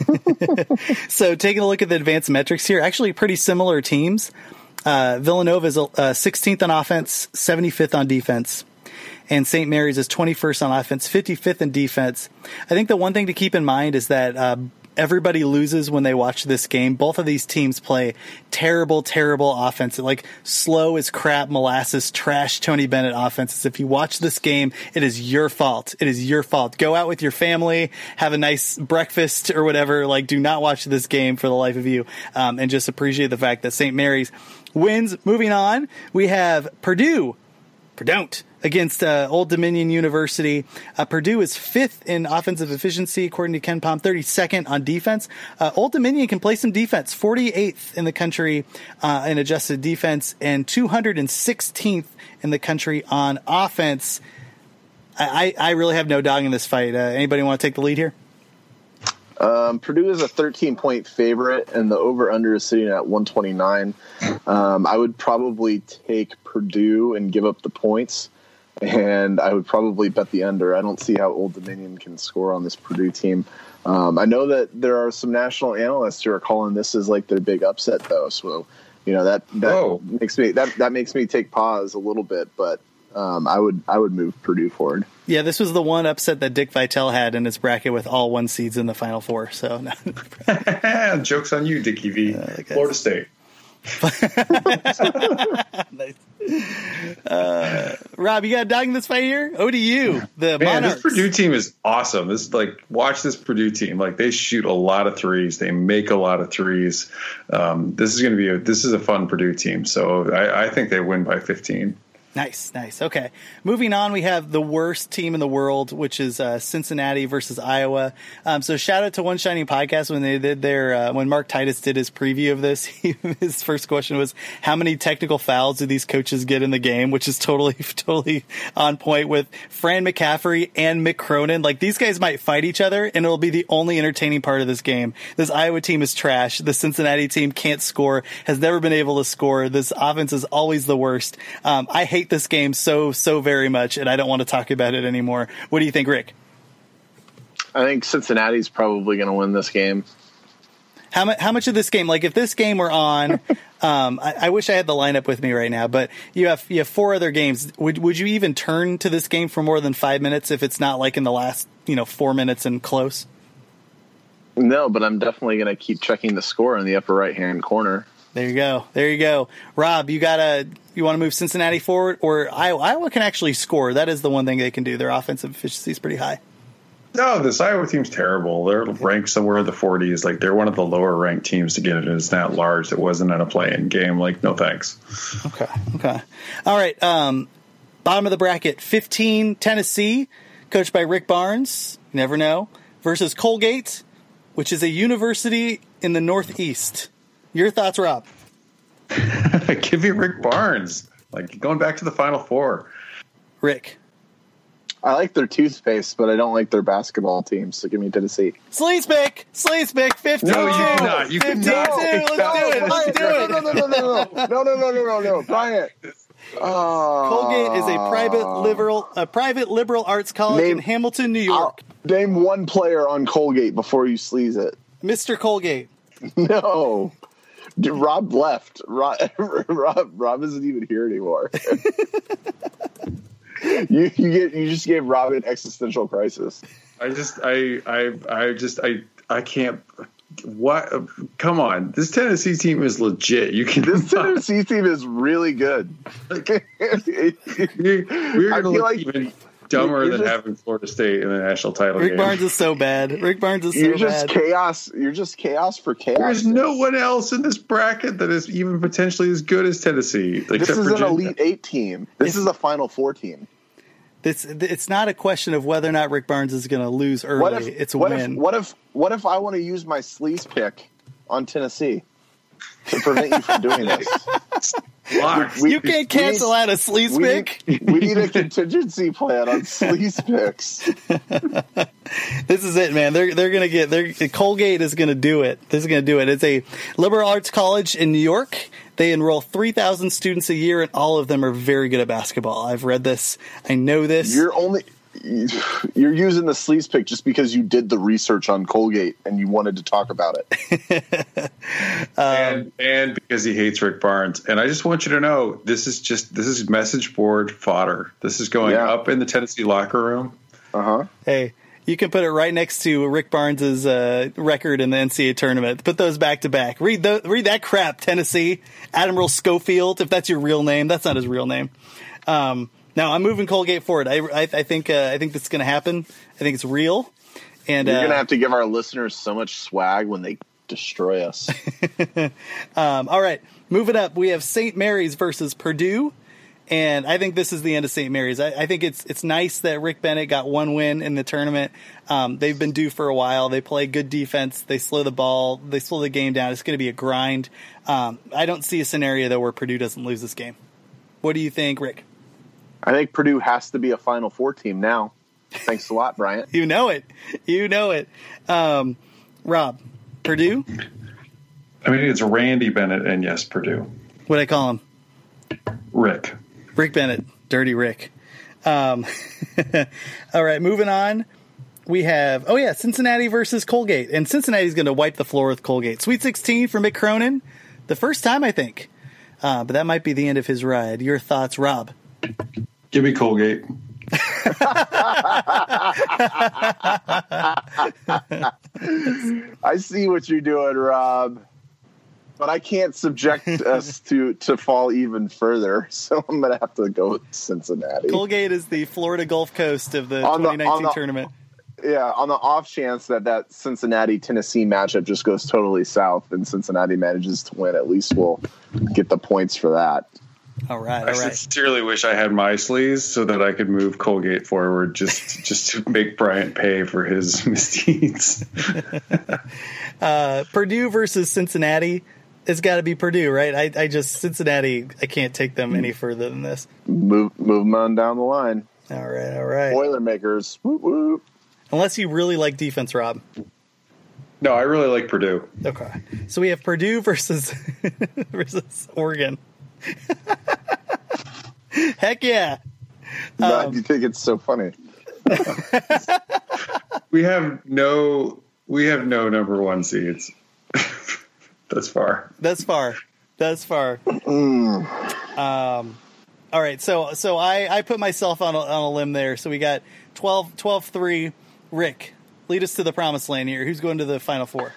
So taking a look at the advanced metrics here, actually pretty similar teams. Uh, Villanova is uh, 16th on offense, 75th on defense. And St. Mary's is 21st on offense, 55th in defense. I think the one thing to keep in mind is that uh, everybody loses when they watch this game. Both of these teams play terrible, terrible offense, like slow as crap, molasses, trash Tony Bennett offenses. If you watch this game, it is your fault. It is your fault. Go out with your family, have a nice breakfast or whatever. Like, do not watch this game for the life of you, um, and just appreciate the fact that St. Mary's wins. Moving on, we have Purdue. Purdue against uh, Old Dominion University. Uh, Purdue is fifth in offensive efficiency, according to KenPom, 32nd on defense. Uh, Old Dominion can play some defense, 48th in the country uh, in adjusted defense, and 216th in the country on offense. I, I really have no dog in this fight. Uh, anybody want to take the lead here? Um, Purdue is a 13 point favorite, and the over under is sitting at 129. Um, I would probably take Purdue and give up the points, and I would probably bet the under. I don't see how Old Dominion can score on this Purdue team. Um, I know that there are some national analysts who are calling this as like their big upset, though. So, you know that that Whoa. makes me that that makes me take pause a little bit, but um, I would I would move Purdue forward. Yeah, this was the one upset that Dick Vitale had in his bracket with all one seeds in the Final Four. So Jokes on you, Dickie V. guess. Florida State. nice. Uh, Rob, you got a dog in this fight here? ODU, the Man, Monarchs. this Purdue team is awesome. This like watch this Purdue team. Like they shoot a lot of threes. They make a lot of threes. Um, this is going to be a this is a fun Purdue team. So I, I think they win by 15. Nice, nice. Okay. Moving on, we have the worst team in the world, which is uh, Cincinnati versus Iowa. Um, so shout out to One Shining Podcast when they did their, uh, when Mark Titus did his preview of this, he, his first question was, how many technical fouls do these coaches get in the game? Which is totally, totally on point with Fran McCaffery and Mick Cronin. Like these guys might fight each other and it'll be the only entertaining part of this game. This Iowa team is trash. The Cincinnati team can't score, has never been able to score. This offense is always the worst. Um, I hate this game so, so very much, and I don't want to talk about it anymore. What do you think, Rick? I think Cincinnati's probably going to win this game. How much? How much of this game? Like, if this game were on, um, I, I, wish I had the lineup with me right now. But you have you have four other games. Would would you even turn to this game for more than five minutes if it's not like in the last you know four minutes and close? No, but I'm definitely going to keep checking the score in the upper right hand corner. There you go. There you go. Rob, you gotta you want to move Cincinnati forward or Iowa? Iowa can actually score. That is the one thing they can do. Their offensive efficiency is pretty high. No, this Iowa team's terrible. They're ranked somewhere in the 40s. Like they're one of the lower ranked teams to get it. It's not large. It wasn't in a play-in game. Like no thanks. Okay. Okay. All right. Um, bottom of the bracket: 15 Tennessee, coached by Rick Barnes. You never know. Versus Colgate, which is a university in the Northeast. Your thoughts, Rob? Give me Rick Barnes. Like going back to the Final Four. Rick. I like their toothpaste, but I don't like their basketball team. So give me Tennessee. Sleaze pick, Sleaze pick, fifteen. No, you cannot. You 15 cannot. Let's do it. Let's do it. No, no, no, no, no, no, no, no, no, no, no, Bryant. Oh. Colgate is a private uh, liberal, a private liberal arts college Name- in Hamilton, New York. I'll- name one player on Colgate before you sleaze it. Mr. Colgate. No. Dude, Rob left. Rob, Rob, Rob isn't even here anymore. you, you get you just gave Rob an existential crisis. I just I I I just I I can't what come on. This Tennessee team is legit. You can This Tennessee team is really good. we're, we're I feel look like even dumber you're than just- having Florida State in the national title Rick game. Barnes is so bad. Rick Barnes is so bad. you're just bad. chaos. You're just chaos for chaos. There's no one else in this bracket that is even potentially as good as Tennessee. This except is for an elite eight team. This is a Final Four team. It's it's not a question of whether or not Rick Barnes is going to lose early. What if it's a what win. if what if what if I want to use my sleaze pick on Tennessee to prevent you from doing this? We- you can't cancel we- out a sleaze We pick. need, we need a contingency plan on sleaze picks. This is it, man. They're they're gonna get. They're Colgate is gonna do it. This is gonna do it. It's a liberal arts college in New York. They enroll three thousand students a year, and all of them are very good at basketball. I've read this. I know this. You're only you're using the sleaze pick just because you did the research on Colgate and you wanted to talk about it. and and because he hates Rick Barnes. And I just want you to know this is just this is message board fodder. This is going Yeah. up in the Tennessee locker room. Uh huh. hey, you can put it right next to Rick Barnes's uh, record in the NCAA tournament. Put those back to back. Read the, read that crap, Tennessee. Admiral Schofield, if that's your real name, that's not his real name. Um, now I'm moving Colgate forward. I, I, I think uh, I think this is going to happen. I think it's real. And You're uh, gonna have to give our listeners so much swag when they destroy us. Um, all right, moving up, we have St. Mary's versus Purdue, and I think this is the end of St. Mary's. I, I think it's it's nice that Rick Bennett got one win in the tournament. Um, they've been due for a while. They play good defense. They slow the ball. They slow the game down. It's going to be a grind. Um, I don't see a scenario though where Purdue doesn't lose this game. What do you think, Rick? I think Purdue has to be a Final Four team now. Thanks a lot, Bryant. You know it. You know it. Um, Rob, Purdue. I mean, it's Randy Bennett and yes, Purdue. What I call him? Rick. Rick Bennett, Dirty Rick. Um, all right, moving on. We have oh yeah, Cincinnati versus Colgate, and Cincinnati's going to wipe the floor with Colgate. Sweet 16 for Mick Cronin, the first time I think, uh, but that might be the end of his ride. Your thoughts, Rob? Give me Colgate. I see what you're doing, Rob. but I can't subject us to to fall even further. So I'm gonna have to go with Cincinnati. Colgate is the Florida Gulf Coast of the On 2019 on the- tournament. Yeah, on the off chance that that Cincinnati Tennessee matchup just goes totally south and Cincinnati manages to win, at least we'll get the points for that. All right, I all right. sincerely wish I had my sleeves so that I could move Colgate forward just just to make Bryant pay for his misdeeds. Uh, Purdue versus Cincinnati. It's got to be Purdue, right? I, I just Cincinnati. I can't take them any mm. further than this. Move move them on down the line. All right, all right. Boilermakers. Whoop, whoop. Unless you really like defense, Rob. No, I really like Purdue. Okay, so we have Purdue versus versus Oregon. Heck yeah! Matt, Um, you think it's so funny? We have no we have no number one seeds. That's far. That's far. That's far. Um, all right. So so I, I put myself on a, on a limb there. So we got 12, 12-3. Rick, lead us to the promised land here. Who's going to the final four?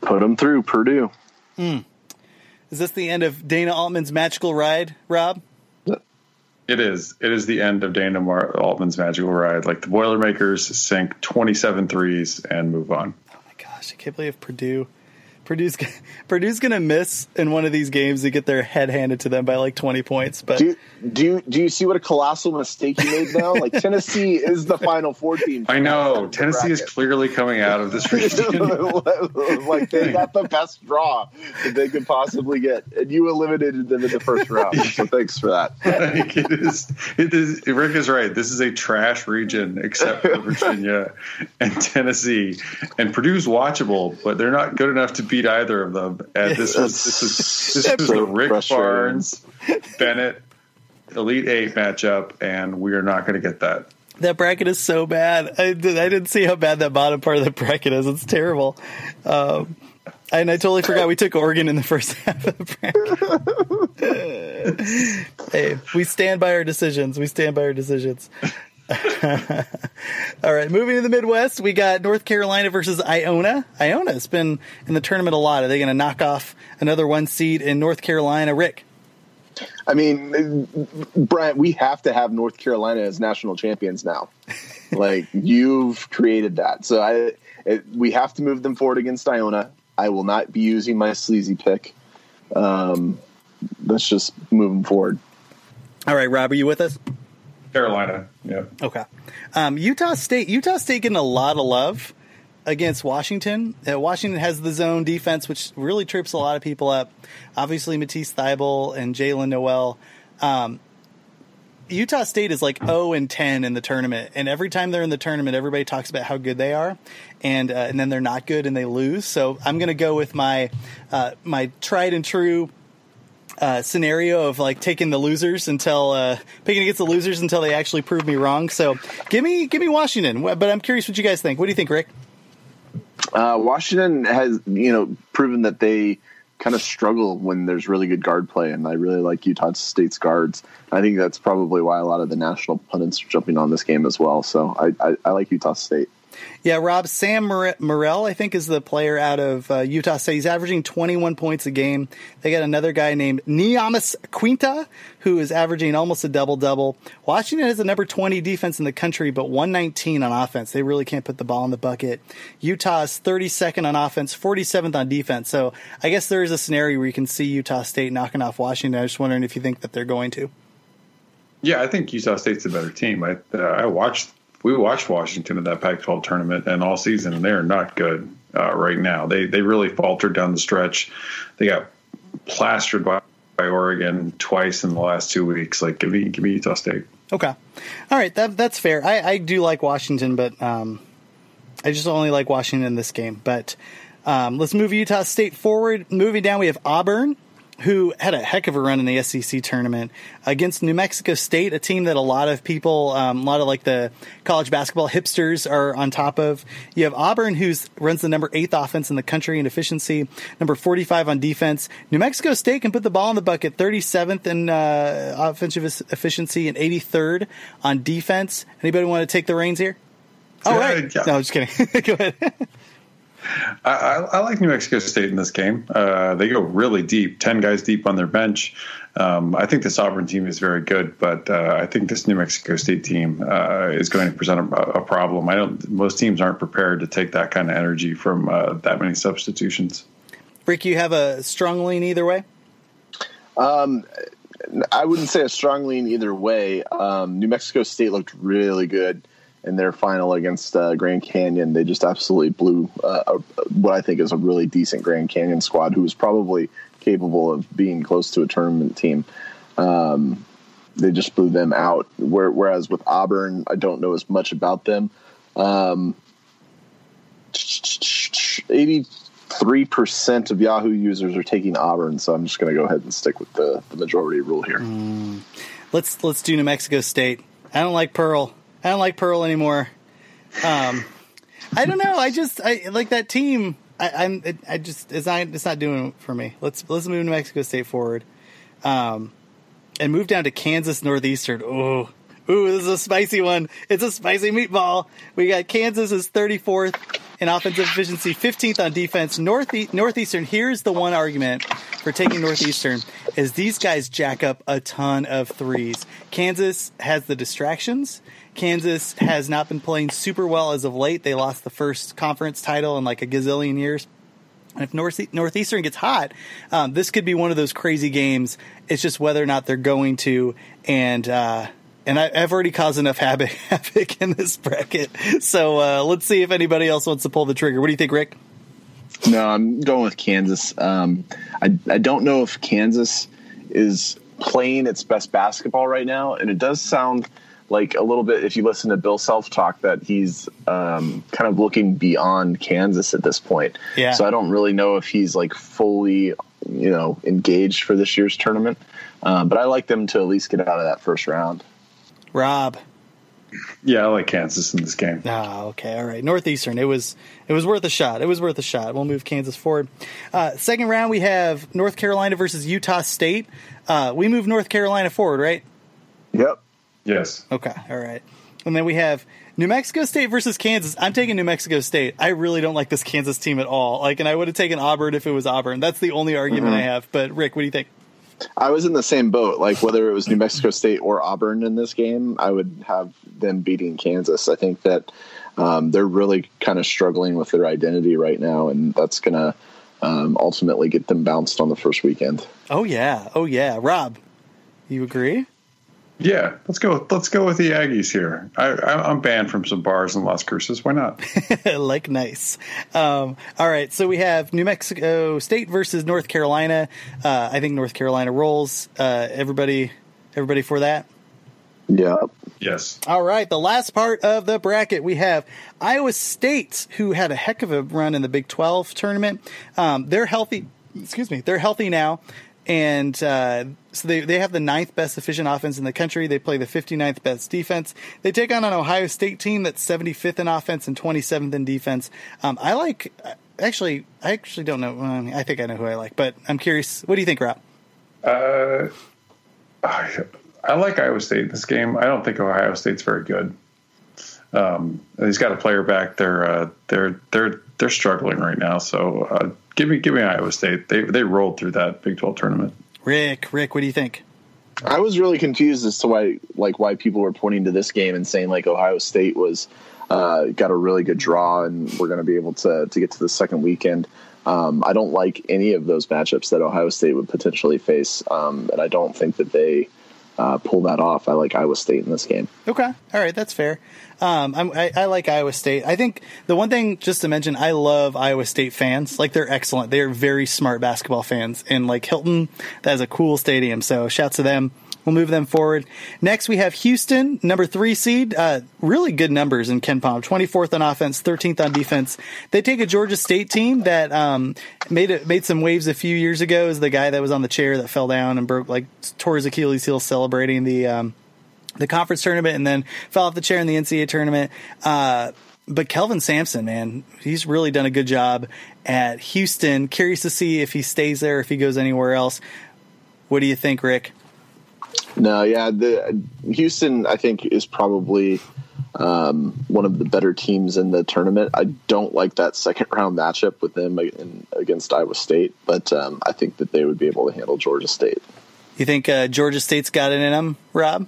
Put them through Purdue. Is this the end of Dana Altman's magical ride, Rob? It is. It is the end of Dana Mar- Altman's magical ride. Like the Boilermakers sink 27 threes and move on. Oh my gosh, I can't believe Purdue. Purdue's Purdue's gonna miss in one of these games to get their head handed to them by like twenty points. But Do you, do you, do you see what a colossal mistake you made now? Like Tennessee is the Final Four team. I know. Tennessee is clearly coming out of this region. like they got the best draw that they could possibly get, and you eliminated them in the first round. So thanks for that. like it is it is Rick is right. This is a trash region except for Virginia and Tennessee. And Purdue's watchable, but they're not good enough to beat either of them. And this was this is this was the Rick. Barnes Bennett Elite Eight matchup, and we are not going to get that. that bracket is so bad. I, did, I didn't see how bad that bottom part of the bracket is. It's terrible. Um, and I totally forgot we took Oregon in the first half of the bracket. hey, we stand by our decisions. We stand by our decisions. All right, moving to the Midwest, we got North Carolina versus Iona. Iona's been in the tournament a lot. Are they going to knock off another one seed in North Carolina? Rick, I mean, Brent, we have to have North Carolina as national champions now. like you've created that, so I it, we have to move them forward against Iona. I will not be using my sleazy pick. Um, let's just move them forward. all right, Rob, are you with us? Carolina, yeah. Okay. Um, Utah State. Utah State getting a lot of love against Washington. Uh, Washington has the zone defense, which really trips a lot of people up. Obviously, Matisse Thybulle and Jaylen Nowell. Um, Utah State is like 0 and 10 in the tournament, and every time they're in the tournament, everybody talks about how good they are, and uh, and then they're not good and they lose. So I'm going to go with my uh, my tried and true uh, scenario of like taking the losers until uh, picking against the losers until they actually prove me wrong. So give me give me Washington, but I'm curious what you guys think. What do you think, Rick? Uh, Washington has, you know, proven that they kind of struggle when there's really good guard play, and I really like Utah State's guards. I think that's probably why a lot of the national pundits are jumping on this game as well. So I, I, I like Utah State. Yeah, Rob Sam Mor- Morrell, I think, is the player out of uh, Utah State. He's averaging 21 points a game. They got another guy named Neemias Queta, who is averaging almost a double double. Washington has the number 20 defense in the country, but 119 on offense. They really can't put the ball in the bucket. Utah is 32nd on offense, 47th on defense. So I guess there is a scenario where you can see Utah State knocking off Washington. I was just wondering if you think that they're going to. Yeah, I think Utah State's a better team. I uh, I watched we watched Washington in that Pac-12 tournament and all season, and they are not good uh, right now. They they really faltered down the stretch. They got plastered by, by Oregon twice in the last two weeks. Like give me give me Utah State. Okay. All right. That, that's fair. I, I do like Washington, but um, I just only like Washington in this game. But um, let's move Utah State forward. Moving down, we have Auburn, who had a heck of a run in the SEC tournament against New Mexico State, a team that a lot of people, um, a lot of like the college basketball hipsters are on top of. You have Auburn, who runs the number eighth offense in the country in efficiency, number 45 on defense. New Mexico State can put the ball in the bucket, 37th in uh, offensive efficiency and 83rd on defense. Anybody want to take the reins here? Oh, Yeah, right. yeah. No, just kidding. Go ahead. I, I, I, like New Mexico State in this game. Uh, they go really deep, ten guys deep on their bench. Um, I think this Auburn team is very good, but uh, I think this New Mexico State team uh, is going to present a, a, problem. I don't. Most teams aren't prepared to take that kind of energy from uh, that many substitutions. Rick, you have a strong lean either way. Um, I wouldn't say a strong lean either way. Um, New Mexico State looked really good in their final against uh, Grand Canyon. They just absolutely blew uh, what I think is a really decent Grand Canyon squad, who was probably capable of being close to a tournament team. Um, they just blew them out. Whereas with Auburn, I don't know as much about them. Um, 83% of Yahoo users are taking Auburn, so I'm just going to go ahead and stick with the, the majority rule here. Mm. Let's let's do New Mexico State. I don't like Pearl. I don't like Pearl anymore. Um, I don't know. I just I like that team. I, am I just it's not it's not doing it for me. Let's let's move New Mexico State forward, um, and move down to Kansas Northeastern. Oh, ooh, this is a spicy one. It's a spicy meatball. We got Kansas is 34th in offensive efficiency, 15th on defense. North Northeastern. Here's the one argument for taking Northeastern is these guys jack up a ton of threes. Kansas has the distractions Kansas has not been playing super well as of late. They lost the first conference title in like a gazillion years. And if North, Northeastern gets hot, um, this could be one of those crazy games. It's just whether or not they're going to. And uh, and I, have already caused enough havoc, havoc in this bracket. So uh, let's see if anybody else wants to pull the trigger. What do you think, Rick? No, I'm going with Kansas. Um, I I don't know if Kansas is playing its best basketball right now, and it does sound like a little bit if you listen to Bill Self talk that he's um, kind of looking beyond Kansas at this point. Yeah. So I don't really know if he's like fully, you know, engaged for this year's tournament. Um, but I like them to at least get out of that first round. Rob. Yeah, I like Kansas in this game. Ah, okay, all right. Northeastern. It was it was worth a shot. It was worth a shot. We'll move Kansas forward. Uh, second round, we have North Carolina versus Utah State. Uh, we move North Carolina forward, right? Yep. Yes. Okay. All right. And then we have New Mexico State versus Kansas. I'm taking New Mexico State. I really don't like this Kansas team at all. Like, and I would have taken Auburn if it was Auburn. That's the only argument mm-hmm. I have. But Rick, what do you think? I was in the same boat. Like whether it was New Mexico State or Auburn in this game, I would have them beating Kansas. I think that um, they're really kind of struggling with their identity right now, and that's going to um, ultimately get them bounced on the first weekend. Oh yeah, oh yeah, Rob, you agree? Yeah, let's go. Let's go with the Aggies here. I, am banned from some bars in Las Cruces. Why not? like nice. Um, all right, so we have New Mexico State versus North Carolina. Uh, I think North Carolina rolls. Uh, everybody, everybody for that. Yeah. Yes. All right. The last part of the bracket, we have Iowa State, who had a heck of a run in the Big 12 tournament. Um, they're healthy. Excuse me. They're healthy now and uh, so they, they have the ninth best efficient offense in the country. They play the 59th best defense. They take on an Ohio State team that's 75th in offense and 27th in defense. Um, I like, actually, I actually don't know. I think I know who I like, but I'm curious. What do you think, Rob? Uh, I like Iowa State in this game. I don't think Ohio State's very good. Um, he's got a player back. They're uh, they're they're they're struggling right now. So uh, give me give me Iowa State. They they rolled through that Big Twelve tournament. Rick, Rick, what do you think? I was really confused as to why like why people were pointing to this game and saying like Ohio State was uh, got a really good draw and we're going to be able to to get to the second weekend. Um, I don't like any of those matchups that Ohio State would potentially face, um, and I don't think that they uh, pull that off. I like Iowa State in this game. Okay, all right, that's fair. Um, I, I like Iowa State. I think the one thing just to mention, I love Iowa State fans. Like they're excellent. They are very smart basketball fans, and like Hilton, that is a cool stadium. So shouts to them. We'll move them forward. Next, we have Houston, number three seed. Uh, really good numbers in KenPom. 24th on offense, 13th on defense. They take a Georgia State team that um, made it made some waves a few years ago. Is the guy that was on the chair that fell down and broke like tore his Achilles heel celebrating the um, the conference tournament and then fell off the chair in the NCAA tournament. Uh, but Kelvin Sampson, man, he's really done a good job at Houston. Curious to see if he stays there, if he goes anywhere else. What do you think, Rick? No, yeah, the Houston, I think, is probably um, one of the better teams in the tournament. I don't like that second round matchup with them in, against Iowa State, but um, I think that they would be able to handle Georgia State. You think uh, Georgia State's got it in them, Rob?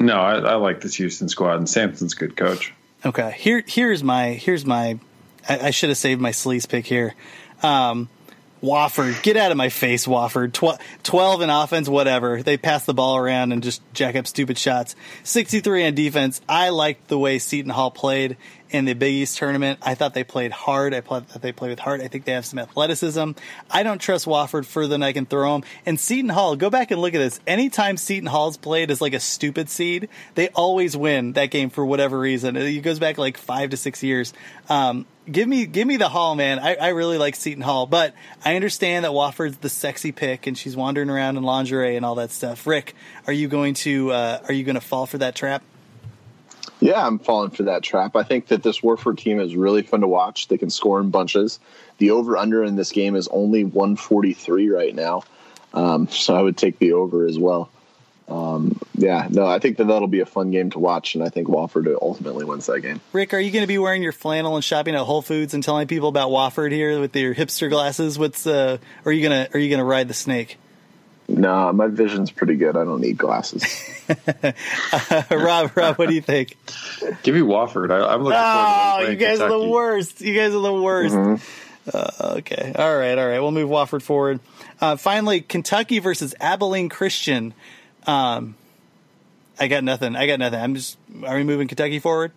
No, I, I like this Houston squad, and Sampson's a good coach. Okay, here here's my here's my. I, I should have saved my sleaze pick here. Um, Wofford, get out of my face, Wofford. Tw- 12 in offense, whatever. They pass the ball around and just jack up stupid shots. 63 on defense. I liked the way Seton Hall played in the Big East tournament. I thought they played hard. I thought that they played with heart. I think they have some athleticism. I don't trust Wofford further than I can throw them. And Seton Hall, go back and look at this. Anytime Seton Hall's played as like a stupid seed, they always win that game for whatever reason. It goes back like five to six years. Um, give me give me the Hall, man. I, I really like Seton Hall, but I understand that Wofford's the sexy pick and she's wandering around in lingerie and all that stuff. Rick, are you going to uh, are you going to fall for that trap? Yeah, I'm falling for that trap. I think that this Wofford team is really fun to watch. They can score in bunches. The over under in this game is only 143 right now, um, so I would take the over as well. Um, yeah, no, I think that that'll be a fun game to watch, and I think Wofford ultimately wins that game. Rick, are you going to be wearing your flannel and shopping at Whole Foods and telling people about Wofford here with your hipster glasses? What's uh, are you gonna are you gonna ride the snake? No, my vision's pretty good. I don't need glasses. uh, Rob, Rob, what do you think? Give me Wofford. I, am looking oh, forward to you guys Kentucky. are the worst. You guys are the worst. Mm-hmm. Uh, okay, all right, all right. We'll move Wofford forward. Uh, finally, Kentucky versus Abilene Christian. Um, I got nothing. I got nothing. I'm just. Are we moving Kentucky forward?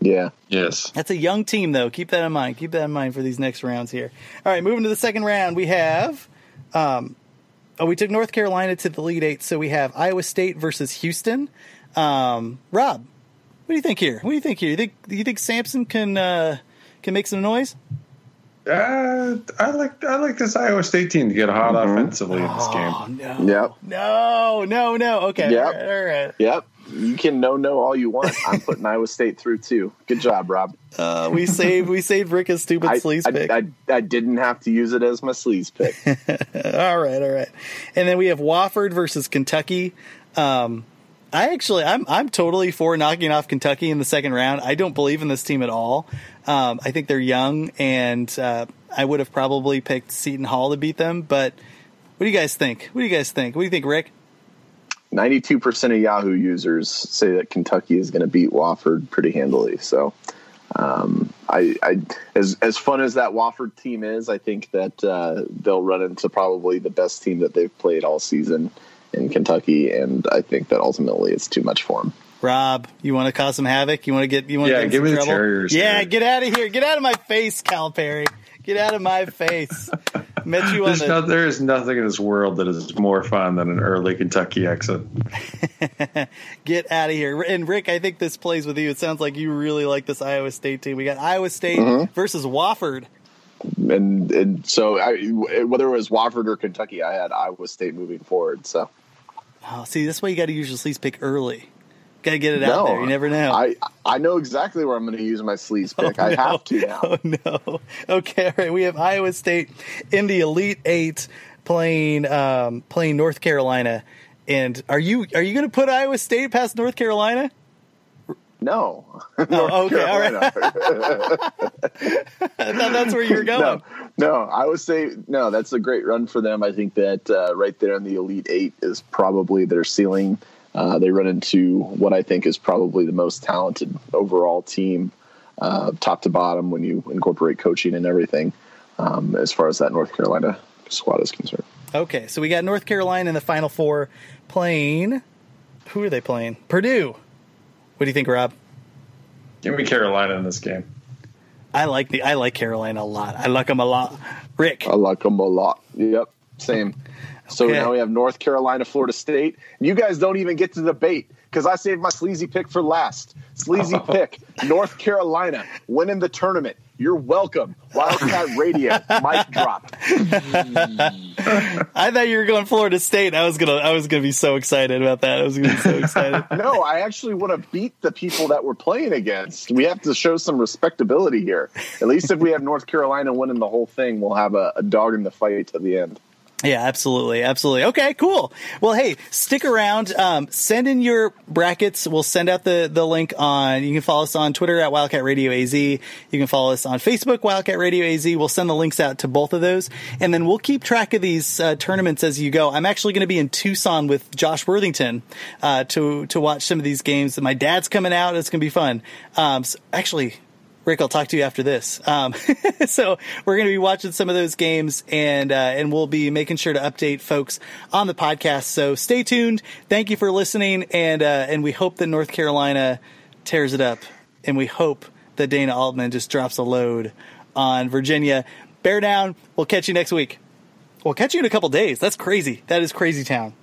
Yeah. Yes. That's a young team, though. Keep that in mind. Keep that in mind for these next rounds here. All right, moving to the second round, we have. Um, oh, we took North Carolina to the Elite Eight, so we have Iowa State versus Houston. Um, Rob, what do you think here? What do you think here? You think you think Sampson can uh, can make some noise? Uh, I like I like this Iowa State team to get hot mm-hmm. offensively in this oh, game. No, yep. no, no, no. Okay, yep. all right, all right. Yep. You can no no all you want. I'm putting Iowa State through too. Good job, Rob. Uh, we saved we saved Rick a stupid I, sleaze I, pick. I, I, didn't have to use it as my sleaze pick. all right, all right. And then we have Wofford versus Kentucky. Um, I actually, I'm I'm totally for knocking off Kentucky in the second round. I don't believe in this team at all. Um, I think they're young, and uh, I would have probably picked Seton Hall to beat them. But what do you guys think? What do you guys think? What do you think, Rick? Ninety-two percent of Yahoo users say that Kentucky is going to beat Wofford pretty handily. So, um, I, I, as as fun as that Wofford team is, I think that uh, they'll run into probably the best team that they've played all season in Kentucky, and I think that ultimately it's too much for them. Rob, you want to cause some havoc? You want to get you want yeah, to give me trouble? the Terriers. Yeah, here. get out of here! Get out of my face, Calipari! Get out of my face. Met you on the... no, there is nothing in this world that is more fun than an early Kentucky exit. Get out of here. And Rick, I think this plays with you. It sounds like you really like this Iowa State team. We got Iowa State mm-hmm. versus Wofford and and so I, whether it was Wofford or Kentucky, I had Iowa State moving forward. So, oh, see, this way you got to use your sleaze pick early. Got to get it no, out there. You never know. I I know exactly where I'm going to use my sleaze pick. Oh, I no. have to now. Oh no. Okay, all right. We have Iowa State in the Elite Eight playing um, playing North Carolina. And are you are you going to put Iowa State past North Carolina? No. Oh, okay, all right. I thought that's where you're going. No, no, I would say no. That's a great run for them. I think that uh, right there in the Elite Eight is probably their ceiling. Uh, they run into what I think is probably the most talented overall team, uh, top to bottom, when you incorporate coaching and everything, um, as far as that North Carolina squad is concerned. Okay, so we got North Carolina in the Final Four playing. Who are they playing? Purdue. What do you think, Rob? Give me Carolina in this game. I like the I like Carolina a lot. I like them a lot. Rick, I like them a lot. Yep, same. So okay. now we have North Carolina, Florida State. You guys don't even get to debate because I saved my sleazy pick for last. Sleazy oh. pick, North Carolina winning the tournament. You're welcome. Wildcat Radio, mic drop. I thought you were going Florida State. I was gonna, I was gonna be so excited about that. I was gonna be so excited. no, I actually want to beat the people that we're playing against. We have to show some respectability here. At least if we have North Carolina winning the whole thing, we'll have a, a dog in the fight to the end. Yeah, absolutely, absolutely. Okay, cool. Well, hey, stick around. Um, send in your brackets. We'll send out the the link on. You can follow us on Twitter at Wildcat Radio AZ. You can follow us on Facebook, Wildcat Radio AZ. We'll send the links out to both of those, and then we'll keep track of these uh, tournaments as you go. I'm actually going to be in Tucson with Josh Worthington uh, to to watch some of these games. My dad's coming out. It's going to be fun. Um, so actually, Rick, I'll talk to you after this. Um, so we're going to be watching some of those games, and uh, and we'll be making sure to update folks on the podcast. So stay tuned. Thank you for listening, and uh, and we hope that North Carolina tears it up, and we hope that Dana Altman just drops a load on Virginia. Bear down. We'll catch you next week. We'll catch you in a couple days. That's crazy. That is crazy town.